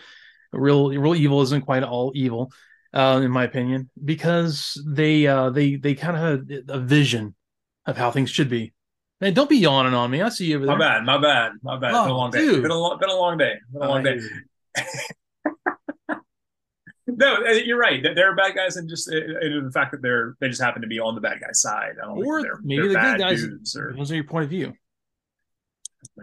real real evil isn't quite all evil, uh, in my opinion, because they uh they they kind of have a vision of how things should be. Man, don't be yawning on me. I see you over there. My bad, my bad, my bad. been a Oh, long day. dude. Been a long, been a long day. Been a long day. No, uh, you're right. That They're bad guys, and just uh, uh, the fact that they're they just happen to be on the bad guy side. I don't Or they're, maybe they're the good guys- or Depends on your point of view.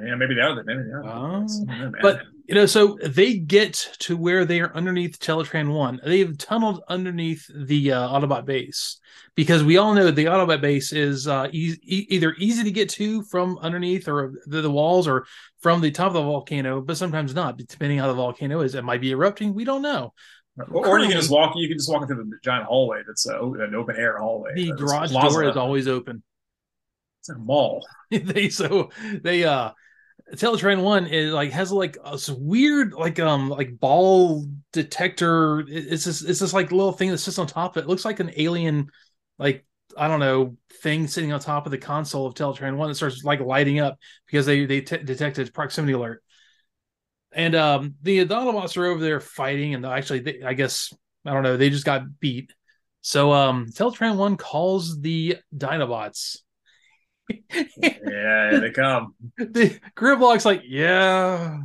Yeah, maybe they are. Maybe they are. Oh, I don't know, man. but you know, so they get to where they are underneath Teletran One. They've tunneled underneath the uh, Autobot base because we all know the Autobot base is uh, e- e- either easy to get to from underneath or the, the walls or from the top of the volcano, but sometimes not, depending how the volcano is. It might be erupting. We don't know. or, or you can just walk. You can just walk into the giant hallway. That's a, an open air hallway. The garage door is always open. It's a mall. they so they uh Teletran one is like has like a weird like um like ball detector. It's just it's just like little thing that sits on top of it. It looks like an alien like I don't know thing sitting on top of the console of Teletran one that starts like lighting up because they they t- detected proximity alert. And um the Autobots are over there fighting and actually they, I guess I don't know they just got beat. So um Teletran one calls the Dinobots. Yeah, here they come. the Grimlock's like, yeah,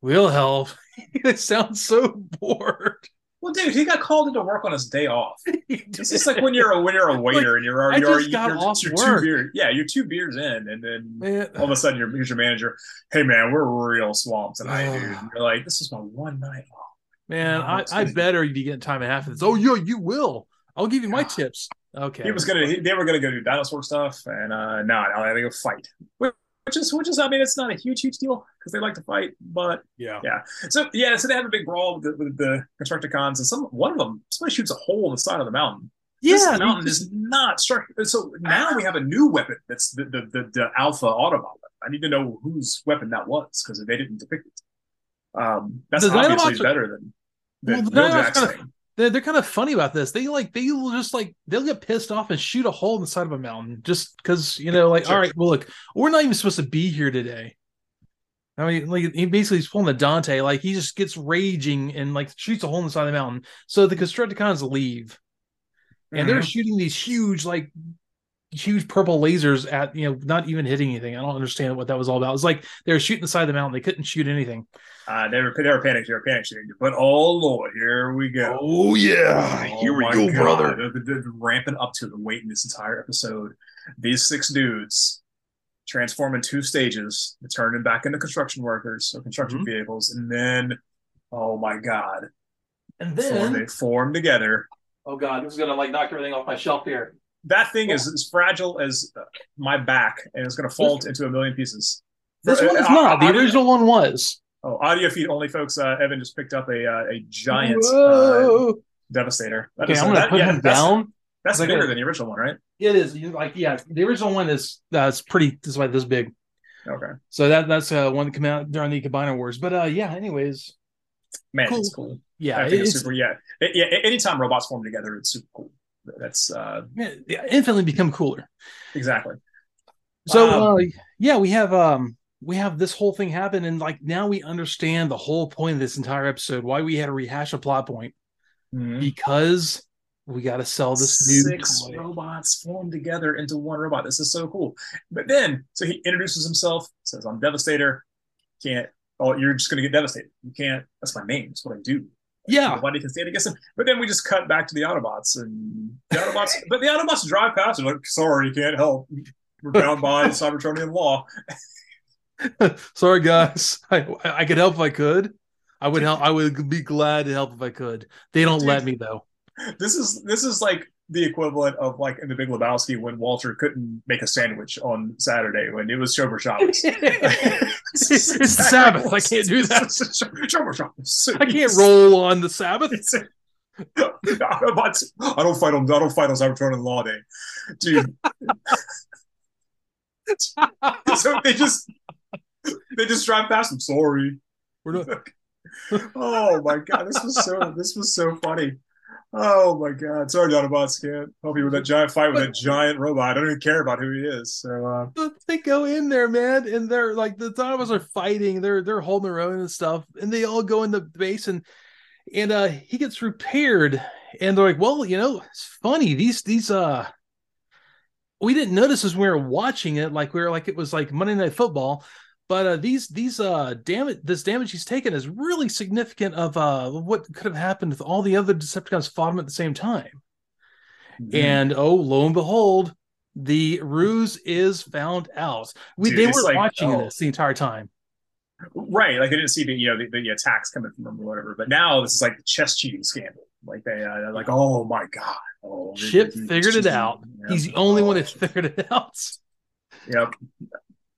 we'll help. it sounds so bored. Well, dude, he got called into work on his day off. It's just like when you're a when you're a waiter and you're already you're, got you're, you're two beers. Yeah, you're two beers in, and then Man, all of a sudden, your here's your manager. Hey, man, we're real swamped tonight, dude. And you're like, this is my one night off. man, Oh, I, I better be getting time and a half of this. Oh, yeah, you will. I'll give you my tips. Okay. He was gonna. He, they were gonna go do dinosaur stuff, and uh, no, no, they go fight. Which is, which is, I mean, it's not a huge, huge deal because they like to fight, but yeah. Yeah. So yeah, so they have a big brawl with the, with the Constructicons, and some one of them somebody shoots a hole in the side of the mountain. Yeah. they mountain is not structured. So now we have a new weapon that's the the, the, the Alpha Autobot weapon. I need to know whose weapon that was because they didn't depict it. Um, that's The obviously are- better than Well, the Bill Dinobots Jack's kinda- thing. They're, they're kind of funny about this. They like they will just like they'll get pissed off and shoot a hole in the side of a mountain just because you know like Sure. all right well look we're not even supposed to be here today. I mean like he basically is pulling the Dante like he just gets raging and like shoots a hole in the side of the mountain. So the Constructicons leave and they're Mhm. shooting these huge like huge purple lasers at you know not even hitting anything. I don't understand what that was all about. It's like they were shooting the side of the mountain. They couldn't shoot anything. uh, they were they were panicked. They were panic shooting. But oh lord, here we go. Oh yeah, Oh my God. The- the- the- ramping up to the weight in this entire episode. These six dudes transform in two stages, turning back into construction workers or construction Mhm. vehicles, and then, oh my God, And form, they form together. oh god, this is gonna like knock everything off my shelf here. That thing is as fragile as my back, and it's going to fall into a million pieces. This Uh, one is uh, not. The original one was. Oh, audio feed only, folks. Uh, Evan just picked up a uh, a giant uh, Devastator. That okay, is- I'm gonna that- put yeah, him that's- down. That's Okay. bigger than the original one, right? It is you- like yeah. The original one is that's pretty. This is like this big. Okay. So that that's uh, one that came out during the Combiner Wars. But uh, yeah. Anyways, Man, Cool. it's cool. yeah, I think it's, it's super. Yeah, It- yeah. Anytime robots form together, it's super cool. That's uh yeah, infinitely become cooler. exactly. So Um, uh, yeah, we have um we have this whole thing happen, and like now we understand the whole point of this entire episode, why we had to rehash a plot point because we got to sell this new six toy. robots formed together into one robot. This is so cool. But then, so he introduces himself, says, "I'm Devastator." Can't. Oh, you're just gonna get devastated. You can't. That's my name. That's what I do. Yeah, Nobody can stand against him. But then we just cut back to the Autobots, and the Autobots. but the Autobots drive past and like, sorry, you can't help. We're bound by Cybertronian law. sorry guys, I I could help if I could. I would help. I would be glad to help if I could. They don't Dude. let me though. This is this is like the equivalent of like in the Big Lebowski when Walter couldn't make a sandwich on Saturday when it was Shomer Shabbos. it's the Sabbath. I can't do that. I can't roll on the Sabbath. I don't fight on I don't fight on Cybertronian law day, dude. so they just they just drive past him. Sorry. We're not. Oh my god, this was so this was so funny. Oh my god, sorry, Autobots can't help you with that giant fight with that giant robot. I don't even care about who he is. So uh, They go in there, man, and they're like the Dinosaurs are fighting. They're they're holding their own and stuff, and they all go in the base and and uh he gets repaired, and they're like, well, you know, it's funny these these uh we didn't notice as we were watching it, like we were like it was like Monday Night Football. But uh, these these uh damage this damage he's taken is really significant of uh what could have happened if all the other Decepticons fought him at the same time. And oh, lo and behold, the ruse is found out. We Dude, they were like, watching oh. this the entire time. right, like they didn't see the you know the, the attacks coming from him or whatever. But now this is like the chess cheating scandal. Like they uh, like, oh my god, oh, Chip he- he- figured it out. Yeah. He's the only Oh, one that figured it out. Yep.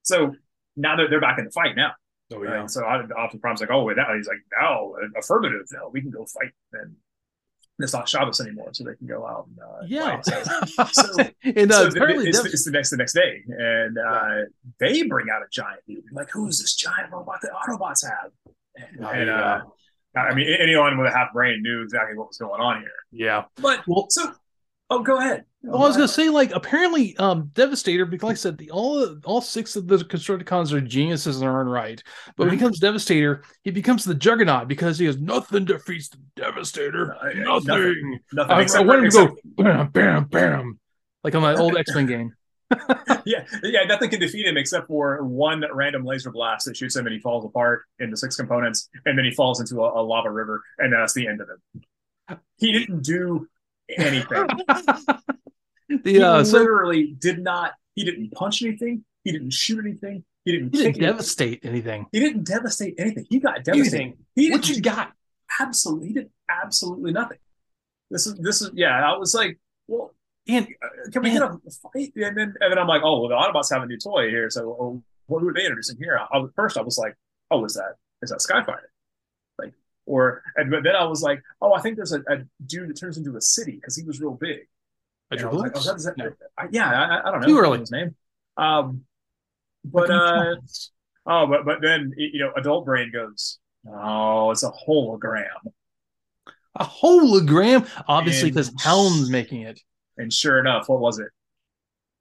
So now they're they're back in the fight now. Oh Right? So I, Optimus Prime's like, oh, wait, now he's like, now affirmative, now we can go fight. And it's not Shabbos anymore, so they can go out and uh, Yeah. So, so, and uh, so apparently it's, it's the next the next day, and uh, they bring out a giant dude. Like, who is this giant robot that Autobots have? And, Oh, and, yeah. uh, I mean, anyone with a half brain knew exactly what was going on here. yeah. But Well- so, oh, go ahead. Well, I was gonna say, like, apparently, um, Devastator, because like I said, the all all six of the Constructicons are geniuses in their own right. But when he Mhm. becomes Devastator, he becomes the Juggernaut because he has nothing defeats the Devastator. Nothing. nothing. Nothing. I, I except want him for- to go bam, bam, bam, like on my old X Men game. yeah, yeah, nothing can defeat him except for one random laser blast that shoots him and he falls apart into six components, and then he falls into a, a lava river, and that's the end of him. He didn't do anything. the he uh, so literally did not. He didn't punch anything. He didn't shoot anything. He didn't. he didn't kick anything. devastate anything. He didn't devastate anything. He got devastated. He What you got? absolutely. He did absolutely nothing. This is this is yeah. I was like, well, And uh, can we get a fight? And then and then I'm like, oh well, the Autobots have a new toy here. So oh, what who are they introducing here? I, was- first I was like, oh, is that is that Skyfighter? Or and then I was like, oh, I think there's a, a dude that turns into a city because he was real big. I was like, oh, that's that, No. I, yeah, I, I don't know. Too I don't know early. His name. Um, but uh, oh, but but then you know, adult brain goes, oh, it's a hologram. a hologram, obviously, because Hound's making it. And sure enough, what was it?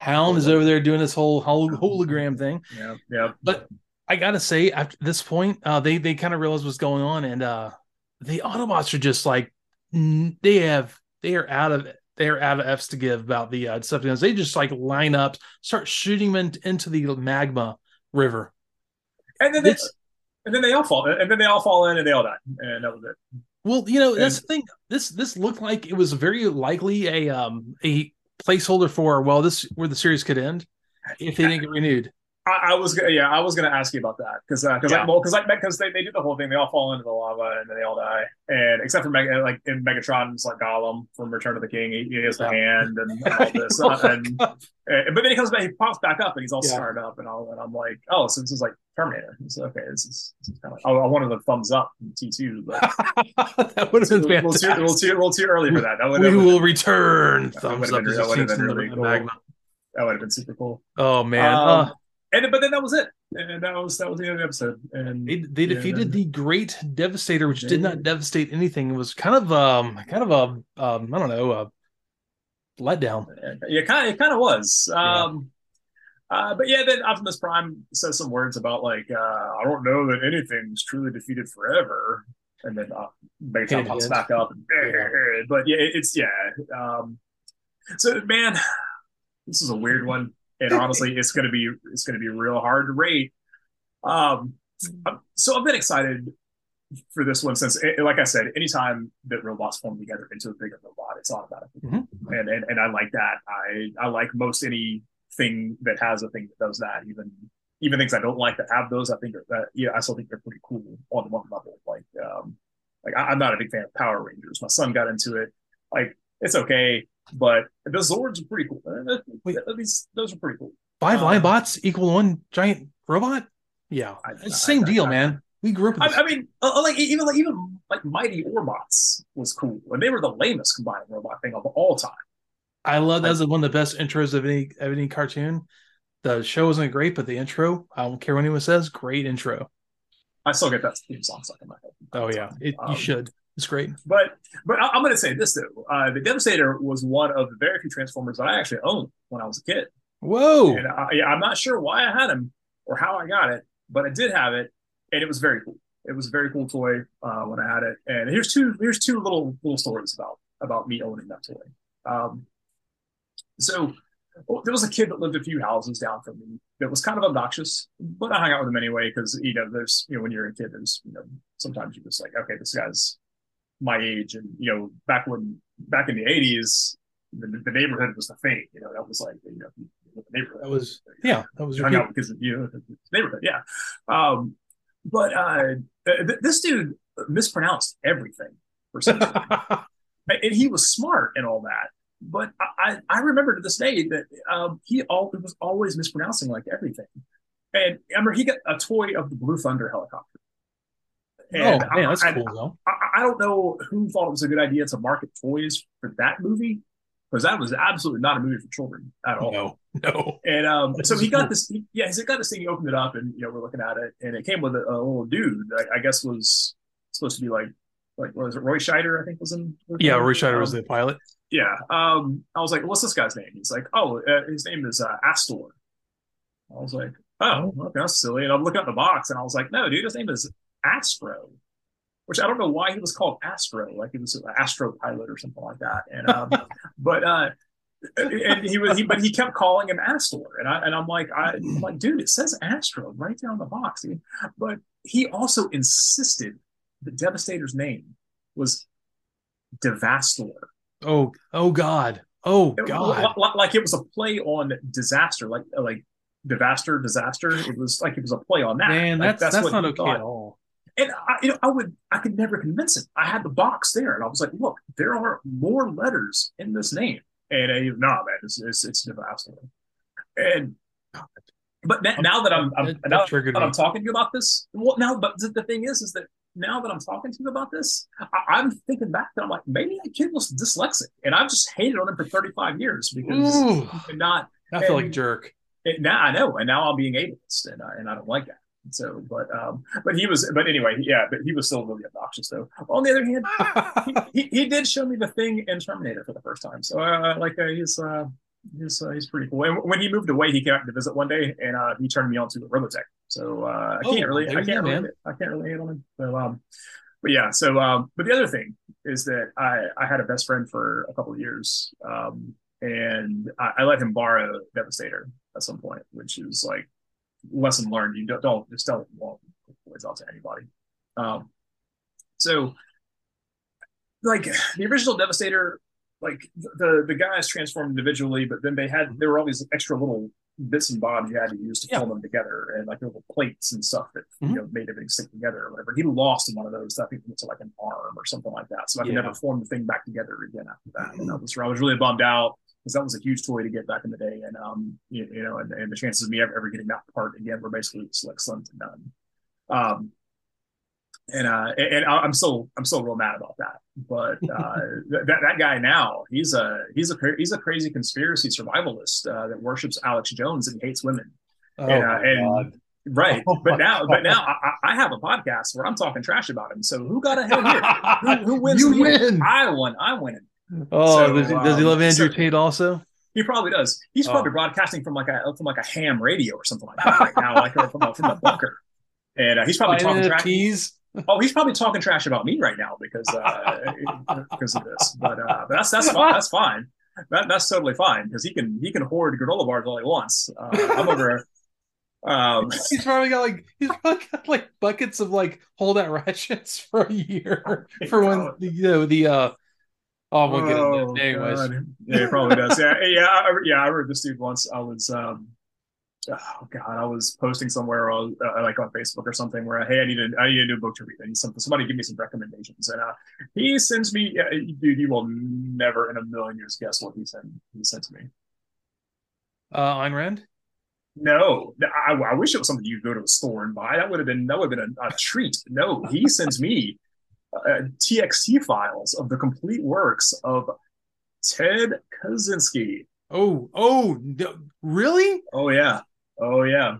Hound is over there doing this whole hologram thing. Yeah, yeah. But I gotta say, after this point, uh, they they kind of realize what's going on, and uh, the Autobots are just like they have they are out of they are out of f's to give about the uh, Decepticons. They just like line up, start shooting them into the magma river. And then they, It's- and then they all fall, and then they all fall in, and they all die, and that was it. Well, you know that's the thing. This this looked like it was very likely a um a placeholder for well this where the series could end if they didn't get renewed. I, I was yeah, I was gonna ask you about that because because Yeah. like well because like because they, they do the whole thing, they all fall into the lava and then they all die, and except for Meg, like in Megatron's like Gollum from Return of the King, he, he has the Yeah. hand and, and all this, Oh, and, and but then he comes back, he pops back up and he's all Yeah. scarred up, and all, and I'm like, oh, so this is like Terminator. It's okay, this is, this is kind of. I, I wanted a thumbs up from T two, but that would have a been little, too, a little too, a little too early for that. That we would, will return. Thumbs up. been- that would've sinks been really the cool. magma. that would have been super cool. Oh man, Um, uh, And but then that was it, and that was that was the end of the episode. And they they yeah, defeated the Great Devastator, which They did not devastate anything. It was kind of um kind of a um I don't know a letdown. Yeah, kind of, it kind of was. Yeah. Um, Uh, but yeah, then Optimus Prime says some words about like, uh, I don't know that anything's truly defeated forever. And then uh, Megatron pops back up. And, yeah. But yeah, it's yeah. Um, so man, this is a weird one, and honestly, it's gonna be it's gonna be real hard to rate. Um, so I've been excited for this one since, like I said, anytime that robots form together into a bigger robot, it's automatic, mm-hmm. and, and and I like that. I I like most anything that has a thing that does that. Even even things I don't like that have those, I think are, that yeah, I still think they're pretty cool on one level. Like um, like I, am not a big fan of Power Rangers. My son got into it. Like it's okay, but the Zords are pretty cool. Uh, Wait, these those are pretty cool. Five um, bots equal one giant robot. Yeah, I, the same I, deal, man. We grew up. I, I, mean, uh, uh, like even like even like Mighty Orbots was cool, and they were the lamest combining robot thing of all time. I love that as one of the best intros of any of any cartoon. The show wasn't great, but the intro, I don't care what anyone says, great intro. I still get that theme song stuck in my head. Oh yeah, it, um, you should. It's great. But but I, am going to say this though: uh, the Devastator was one of the very few Transformers that I actually owned when I was a kid. Whoa! And I, I'm not sure why I had him or how I got it, but I did have it, and it was very cool. It was a very cool toy uh, when I had it. And here's two here's two little little stories about about me owning that toy. Um, so well, there was a kid that lived a few houses down from me that was kind of obnoxious, but I hung out with him anyway because you know there's you know when you're a kid there's you know sometimes you're just like okay this guy's my age and you know back when back in the 80s the, the neighborhood was the thing you know that was like you know the neighborhood. That was yeah. that was hung out because of you know the neighborhood yeah. Um but uh th- this dude mispronounced everything for some and he was smart and all that but I, I remember to this day that um, he all, was always mispronouncing like everything. And I remember he got a toy of the Blue Thunder helicopter. And oh, man, that's I, cool though. I, I, don't know who thought it was a good idea to market toys for that movie because that was absolutely not a movie for children at all. No, no. And um, so he got cool. this. He, yeah, he got this thing. He opened it up, and you know we're looking at it, and it came with a, a little dude. I, I, guess was supposed to be like like what was it? Roy Scheider, I think was in. Yeah, Roy Scheider um, was the pilot. Yeah. Um, I was like, what's this guy's name? He's like, oh, uh, his name is uh, Astor. I was like, oh, okay, that's silly. And I'm looking at the box, and I was like, no, dude, his name is Astro which I don't know why he was called Astro, like he was an Astro pilot or something like that. And um, but uh, and he was he, but he kept calling him Astor, and I and I'm like I, am like, dude, it says Astro right down the box. But he also insisted the Devastator's name was Devastor. Oh, oh God. Oh God. Like it was a play on disaster, like like disaster, disaster. It was like it was a play on that. Man, like, that's that's, that's not okay thought. at all. And I, you know, I would, I could never convince him. I had the box there, and I was like, "Look, there are more letters in this name." And he, no, nah, man, it's it's, it's disaster. And but now, now that I'm, I'm now that I'm talking to you about this, well, now, but the thing is, is that now that I'm talking to you about this, I, am thinking back that I'm like, maybe that kid was dyslexic, and I've just hated on him for 35 years because Ooh, not. I feel like jerk. It, now I know, and now I'm being ableist, and I, and I don't like that. So, but um, but he was, but anyway, yeah, but he was still really obnoxious though. On the other hand, he, he, he, did show me the thing in Terminator for the first time, so uh, like uh, he's uh, he's uh, he's pretty cool. And when he moved away, he came out to visit one day, and uh, he turned me on to Robotech. So uh, I oh, can't really, I can't really, I can't really hate on him. So, um, but yeah. So, um, but the other thing is that I I had a best friend for a couple of years, um, and I, I let him borrow Devastator at some point, which is like lesson learned. You don't, don't just tell it won't out to anybody. Um, so like the original Devastator like the the guys transformed individually, but then they had there were all these extra little bits and bobs you had to use to yeah. pull them together, and like little plates and stuff that mm-hmm. you know made everything stick together or whatever. He lost one of those. I think was like an arm or something like that. So I yeah. could never form the thing back together again after that. Mm-hmm. And I was I was really bummed out because that was a huge toy to get back in the day, and um you, you know and, and, the chances of me ever, ever getting that part again were basically like slim to none. Um, and uh, and I'm still I'm still real mad about that. But uh, that that guy now he's a he's a he's a crazy conspiracy survivalist uh, that worships Alex Jones and hates women. Oh and, uh, and right, oh but now but now I, I, have a podcast where I'm talking trash about him. So who got ahead here? who, who wins? You win. I won. I win. Oh, so, does, he, does, he, love um, Andrew so, Tate also? He probably does. He's probably Oh. broadcasting from like a from like a ham radio or something like that right now, like from a, from a bunker. And uh, he's probably talking trash. Oh, he's probably talking trash about me right now because uh, because of this. But uh, but that's that's fine. That's fine. That, that's totally fine because he can he can hoard granola bars all he wants. Uh, I'm over. Um, He's probably got like he's probably got like buckets of like hold out ratchets for a year for when the, you know the uh oh my Oh, goodness. Anyways, God. Yeah, it probably does. Yeah, yeah, I, yeah. I heard this dude once. I was, um, oh god, I was posting somewhere, on, uh, like on Facebook or something, where hey, I need a, I need a new book to read. I need something. Somebody give me some recommendations, and uh, he sends me, yeah, dude. You will never in a million years guess what he sent. He sent to me. uh Ayn Rand. No, I, I wish it was something you could go to a store and buy. That would have been that would have been a, a treat. No, he sends me uh, TXT files of the complete works of Ted Kaczynski. Oh, oh, really? Oh yeah, oh yeah,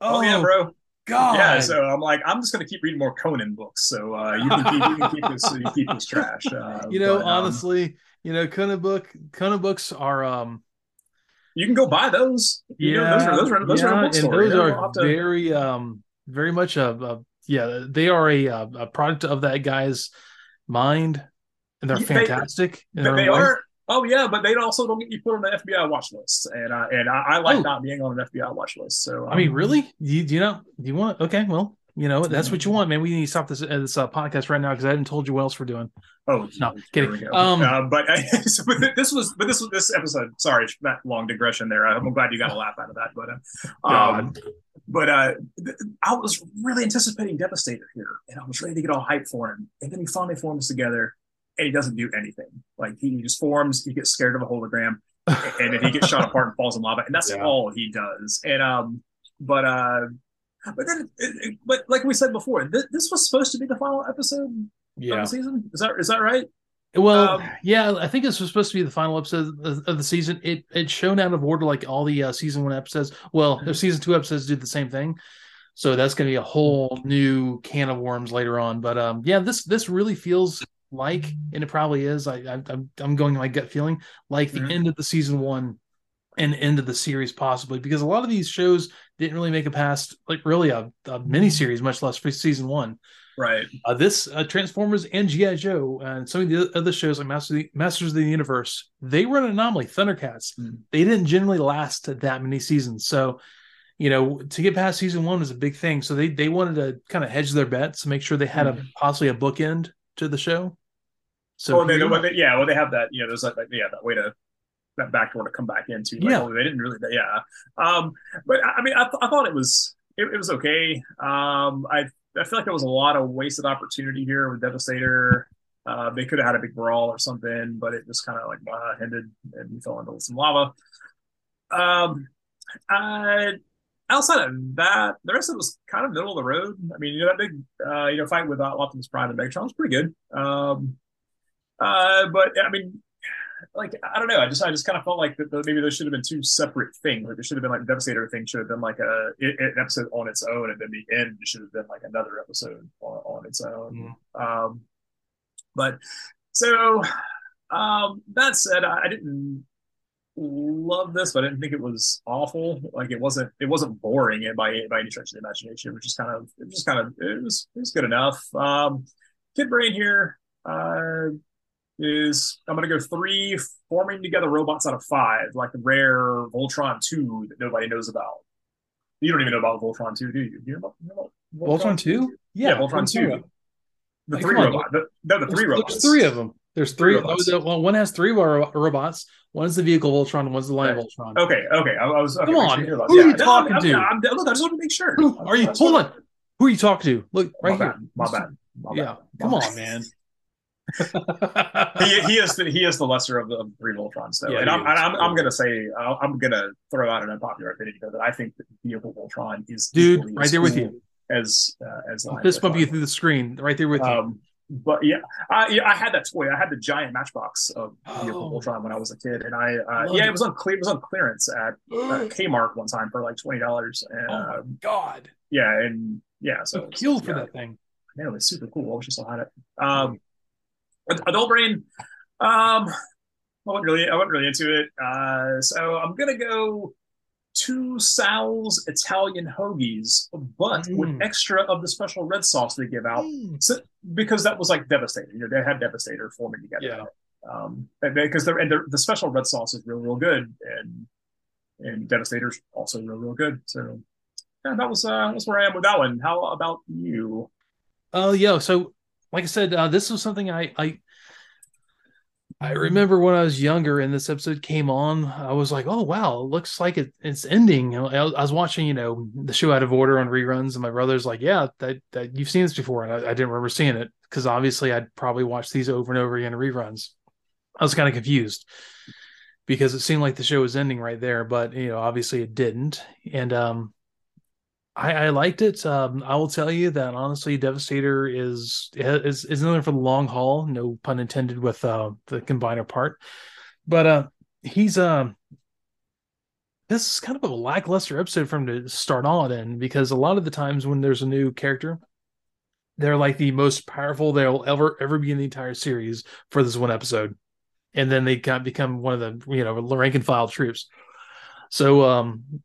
oh, yeah, bro. God. Yeah, so I'm like, I'm just gonna keep reading more Conan books. So uh, you can keep you can keep this you can keep this trash. Uh, you know, but, um, honestly, you know, Conan book Conan books are um you can go buy those. You know, those are those are those yeah, are and those you know, are to- very um very much a, a yeah they are a a product of that guy's mind and they're They- fantastic But they are. Oh yeah, but they also don't get you put on the FBI watch list, and uh, and I, I like Oh. not being on an FBI watch list. So I mean, um, really? You, do you know? Do you want? Okay, well, you know, that's what you want, man. We need to stop this uh, this uh, podcast right now because I haven't told you what else we're doing. Oh No, kidding. Um, uh, but, so, but this was, but this was this episode. Sorry, that long digression there. I'm glad you got a laugh out of that. But, uh, um, but uh, I was really anticipating Devastator here, and I was ready to get all hyped for him. And then he finally forms together, and he doesn't do anything. Like he just forms, he gets scared of a hologram, and then he gets shot apart and falls in lava, and that's Yeah. all he does. And um, but uh, but then, it, it- but like we said before, th- this was supposed to be the final episode of the season. Is that is that right? Well, Um, yeah, I think this was supposed to be the final episode of, the season. It it's shown out of order like all the uh, season one episodes. Well, the season two episodes do the same thing, so that's going to be a whole new can of worms later on. But um, yeah, this this really feels like, and it probably is. I, I I'm I'm going my gut feeling like the Mhm. end of the season one and end of the series possibly because a lot of these shows didn't really make it past like really a, a mini series, much less for season one. Right. Uh, this uh, Transformers and GI Joe and some of the other shows like Masters of the, Masters of the Universe, they were an anomaly. Thundercats, Mm. they didn't generally last that many seasons. So, you know, to get past season one was a big thing. So they they wanted to kind of hedge their bets to make sure they had a possibly a bookend to the show. So oh, they, they, yeah, well, they have that. You know, there's that, like, yeah, that way to that back door to come back into. Like, Yeah. oh, they didn't really. Yeah. Um, but I mean, I, th- I thought it was it, it was okay. Um, I I feel like there was a lot of wasted opportunity here with Devastator. Uh, they could have had a big brawl or something, but it just kind of like uh, ended and we fell into some lava. Um, I, outside of that, the rest of it was kind of middle of the road. I mean, you know, that big, uh, you know, fight with uh, Optimus Prime and Megatron was pretty good. Um, uh, but I mean, like I don't know. I just I just kind of felt like that maybe there should have been two separate things. Like there should have been like the Devastator thing should have been like a an episode on its own, and then the end should have been like another episode on, on its own. Um, but so um, that said, I, I didn't love this, but I didn't think it was awful. Like it wasn't it wasn't boring by by any stretch of the imagination. It was just kind of it was just kind of it was it was good enough. Um, Kid Brain here uh, is I'm gonna go three forming together robots out of five, like the rare Voltron two that nobody knows about. You don't even know about Voltron two, do you? You know about, you know about Voltron two? Yeah, Voltron two. The Hey, three come on, robot. The, no, the There's, three there's three of them. There's Three three. Oh, robots. oh, well, one has three ro- robots. is the vehicle Voltron, and one's the Lion Right. Voltron. Okay, okay. I, I was okay, Come on, sure who are you no, talking I'm, to? I'm, I'm, look, I just want to make sure. Who are you? Hold on. Who are you talking to? Look My right here. bad. My bad. My yeah. bad. Come My on, man. He, he is the he is the lesser of the, of the three Voltrons though, Yeah, and I'm, and. I'm I'm gonna say I'll- I'm gonna throw out an unpopular opinion here that I think that vehicle Voltron is Dude, right as there with you. as uh, as I'll Lion fist bump you through the screen, right there with you. Um, but yeah, I yeah, I had that toy. I had the giant Matchbox of vehicle Oh. Voltron when I was a kid, and I uh, yeah, it. it was on cle- it was on clearance at uh, Kmart one time for like twenty dollars, and oh uh, my god, yeah, and yeah, so so killed for yeah, that thing. Man, it was super cool. I wish I still had it. Um, Ad- Adult Brain. Um, I wasn't really I wasn't really into it. Uh, so I'm gonna go two Sal's Italian hoagies, but mm. with extra of the special red sauce they give out. Mm. So, because that was like devastating. You know, they had Devastator forming together. Yeah. Um, because they're and they're, the special red sauce is real, real good, and and Devastator's also real, real good. So yeah, that was uh that's where I am with that one. How about you? Oh uh, yeah, so like I said, uh, this was something I I I remember when I was younger and this episode came on, I was like, "Oh wow, it looks like it, it's ending." I, I, was watching, you know, the show out of order on reruns, and my brother's like, "Yeah, that, that you've seen this before," and I, I didn't remember seeing it because obviously I'd probably watched these over and over again in reruns. I was kind of confused because it seemed like the show was ending right there, but you know, obviously it didn't. And um, I, I liked it. Um, I will tell you that honestly, Devastator is is is in for the long haul. No pun intended with uh, the combiner part, but uh, he's um. This is kind of a lackluster episode for him to start on in because a lot of the times when there's a new character, they're like the most powerful they'll ever ever be in the entire series for this one episode and then they got become one of the you know rank and file troops. So um,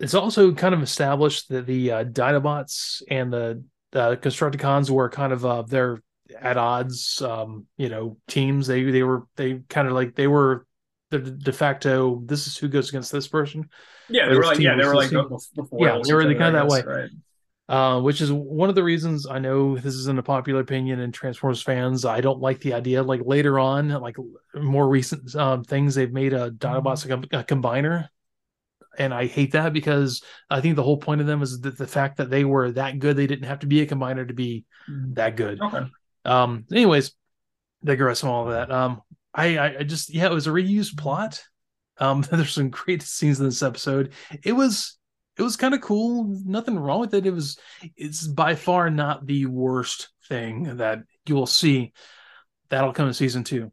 it's also kind of established that the uh, Dinobots and the uh, Constructicons were kind of uh, they're at odds. Um, you know, teams. They they were they kind of like they were the de facto. This is who goes against this person. Yeah, they were like yeah, they were like before. Yeah, they were the kind of that way. Right. Uh, which is one of the reasons I know this isn't a popular opinion in Transformers fans. I don't like the idea. Like later on, like more recent um, things, they've made a Dinobots mm-hmm. a, a, combiner, and I hate that because I think the whole point of them is that the fact that they were that good, they didn't have to be a combiner to be mm-hmm. that good. Okay. Um. Anyways, digress from all of that. Um. I I just yeah, it was a reused plot. Um. There's some great scenes in this episode. It was it was kind of cool. Nothing wrong with it. It was it's by far not the worst thing that you will see. That'll come in season two.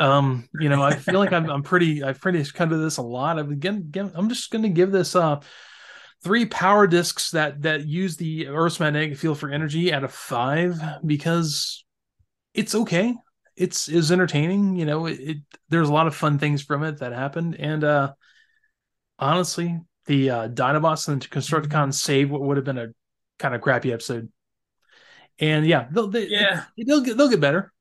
Um, you know, I feel like I'm I'm pretty I've pretty come to this a lot. I'm again, I'm just gonna give this uh three power discs that that use the Earth's magnetic field for energy out of five because it's okay. It's is entertaining, you know, it, it there's a lot of fun things from it that happened. And uh honestly, the uh, Dinobots and Constructicons mm-hmm. save what would have been a kind of crappy episode. And yeah, they'll they, yeah they'll get they'll get better.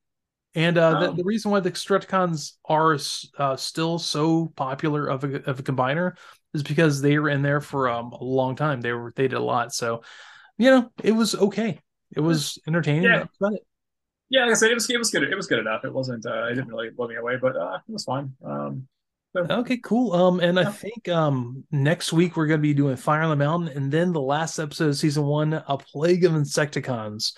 And uh, oh. the, the, reason why the Constructicons are uh, still so popular of a, of a combiner is because they were in there for um, a long time. They were they did a lot. So you know, it was okay. It was entertaining. Yeah. Yeah, like I said, it was it was good. It was good enough. It wasn't. Uh, it didn't really blow me away, but uh, it was fine. Um, Okay, cool. Um, and I think um next week we're gonna be doing Fire on the Mountain, and then the last episode of season one, A Plague of Insecticons.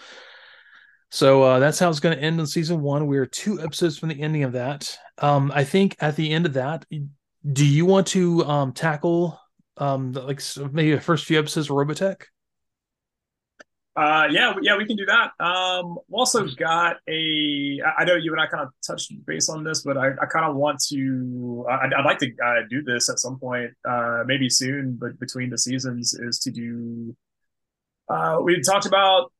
So uh, that's how it's going to end in season one. We're two episodes from the ending of that. Um, I think at the end of that, do you want to um, tackle um, the, like maybe the first few episodes of Robotech? Uh, yeah, yeah, we can do that. Um, also got a. I know you and I kind of touched base on this, but I, I kind of want to. I'd, I'd like to uh, do this at some point, uh, maybe soon, but between the seasons, is to do. Uh, we talked about.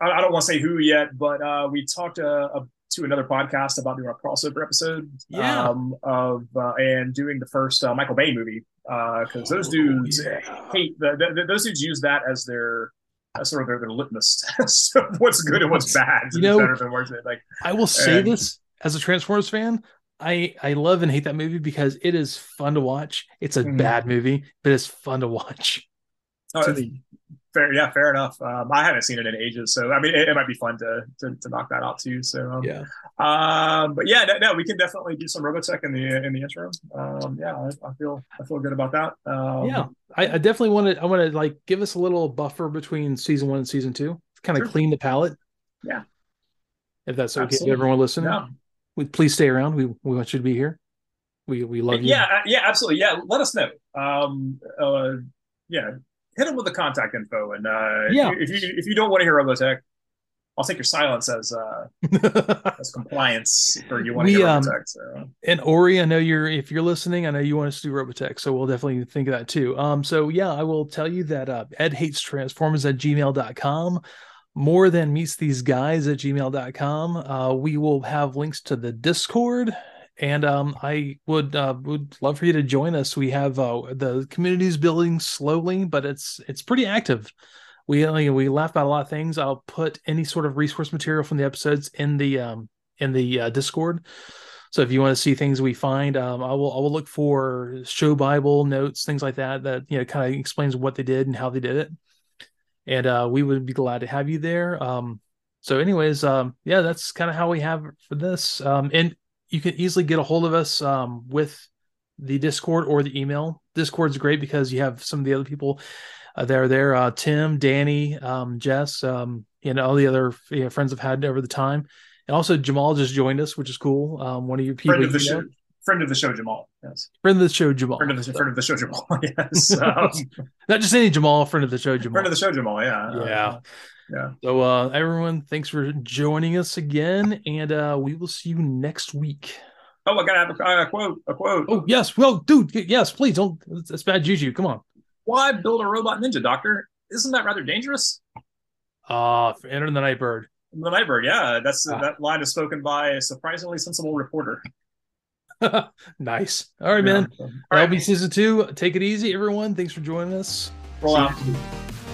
I, I don't want to say who yet, but uh, we talked uh, to another podcast about doing a crossover episode. Yeah. Um, of uh, and doing the first uh, Michael Bay movie because uh, those oh, dudes oh, yeah. hate the, the, those dudes use that as their that's sort of their, their litmus test of what's good and what's bad. You know, better than worse. Like I will say and, this as a Transformers fan, I I love and hate that movie because it is fun to watch. It's a mm-hmm. bad movie, but it's fun to watch. Oh, fair, yeah, fair enough. Um, I haven't seen it in ages, so I mean, it, it might be fun to, to, to knock that out too. So um, yeah, um, but yeah, no, no, we can definitely do some Robotech in the in the interim. Um, yeah, I, I, feel I feel good about that. Um, yeah, I, I definitely want to. I want to like give us a little buffer between season one and season two, kind of sure. clean the palette. Yeah, if that's okay, Absolutely. everyone listening. Yeah. We, please stay around. We we want you to be here. We we love you. Yeah, uh, yeah, absolutely. Yeah, let us know. Um, uh, yeah, hit them with the contact info. And uh, yeah, if you, if you, if you don't want to hear Robotech, I'll take your silence as uh, as compliance for you want to hear um, Robotech. So. And Ori, I know you're if you're listening, I know you want us to do Robotech, so we'll definitely think of that too. Um, so yeah, I will tell you that uh, Ed hates transformers at gmail.com. More than meets these guys at gmail.com. Uh, we will have links to the Discord and um, I would uh, would love for you to join us. We have uh, the community's building slowly, but it's it's pretty active. We we laugh about a lot of things. I'll put any sort of resource material from the episodes in the um, in the uh, Discord. So if you want to see things we find, um, I will I will look for show Bible notes, things like that that you know kind of explains what they did and how they did it. And uh, we would be glad to have you there. Um, so, anyways, um, yeah, that's kind of how we have for this. Um, and you can easily get a hold of us um, with the Discord or the email. Discord's great because you have some of the other people uh, that are there. Uh, Tim, Danny, um, Jess, um, and all the other you know, friends I've had over the time. And also Jamal just joined us, which is cool. Um, one of your people. Friend of the show. Friend of the show, Jamal. Yes. Friend of the show, Jamal. Friend of the, friend of the show, Jamal. Yes. Um, Not just any Jamal. Friend of the show, Jamal. friend of the show, Jamal. Yeah. Yeah. Uh, yeah. So, uh, everyone, thanks for joining us again, and uh, we will see you next week. Oh, I gotta have a, a quote. A quote. Oh yes, well, dude, yes, please don't. That's bad juju. Come on. Why build a robot ninja, Doctor? Isn't that rather dangerous? Uh Enter the Nightbird. The Nightbird, yeah. That's Ah. that line is spoken by a surprisingly sensible reporter. nice. All right, man. Yeah. All That'll right, be season two. Take it easy, everyone. Thanks for joining us. roll See out.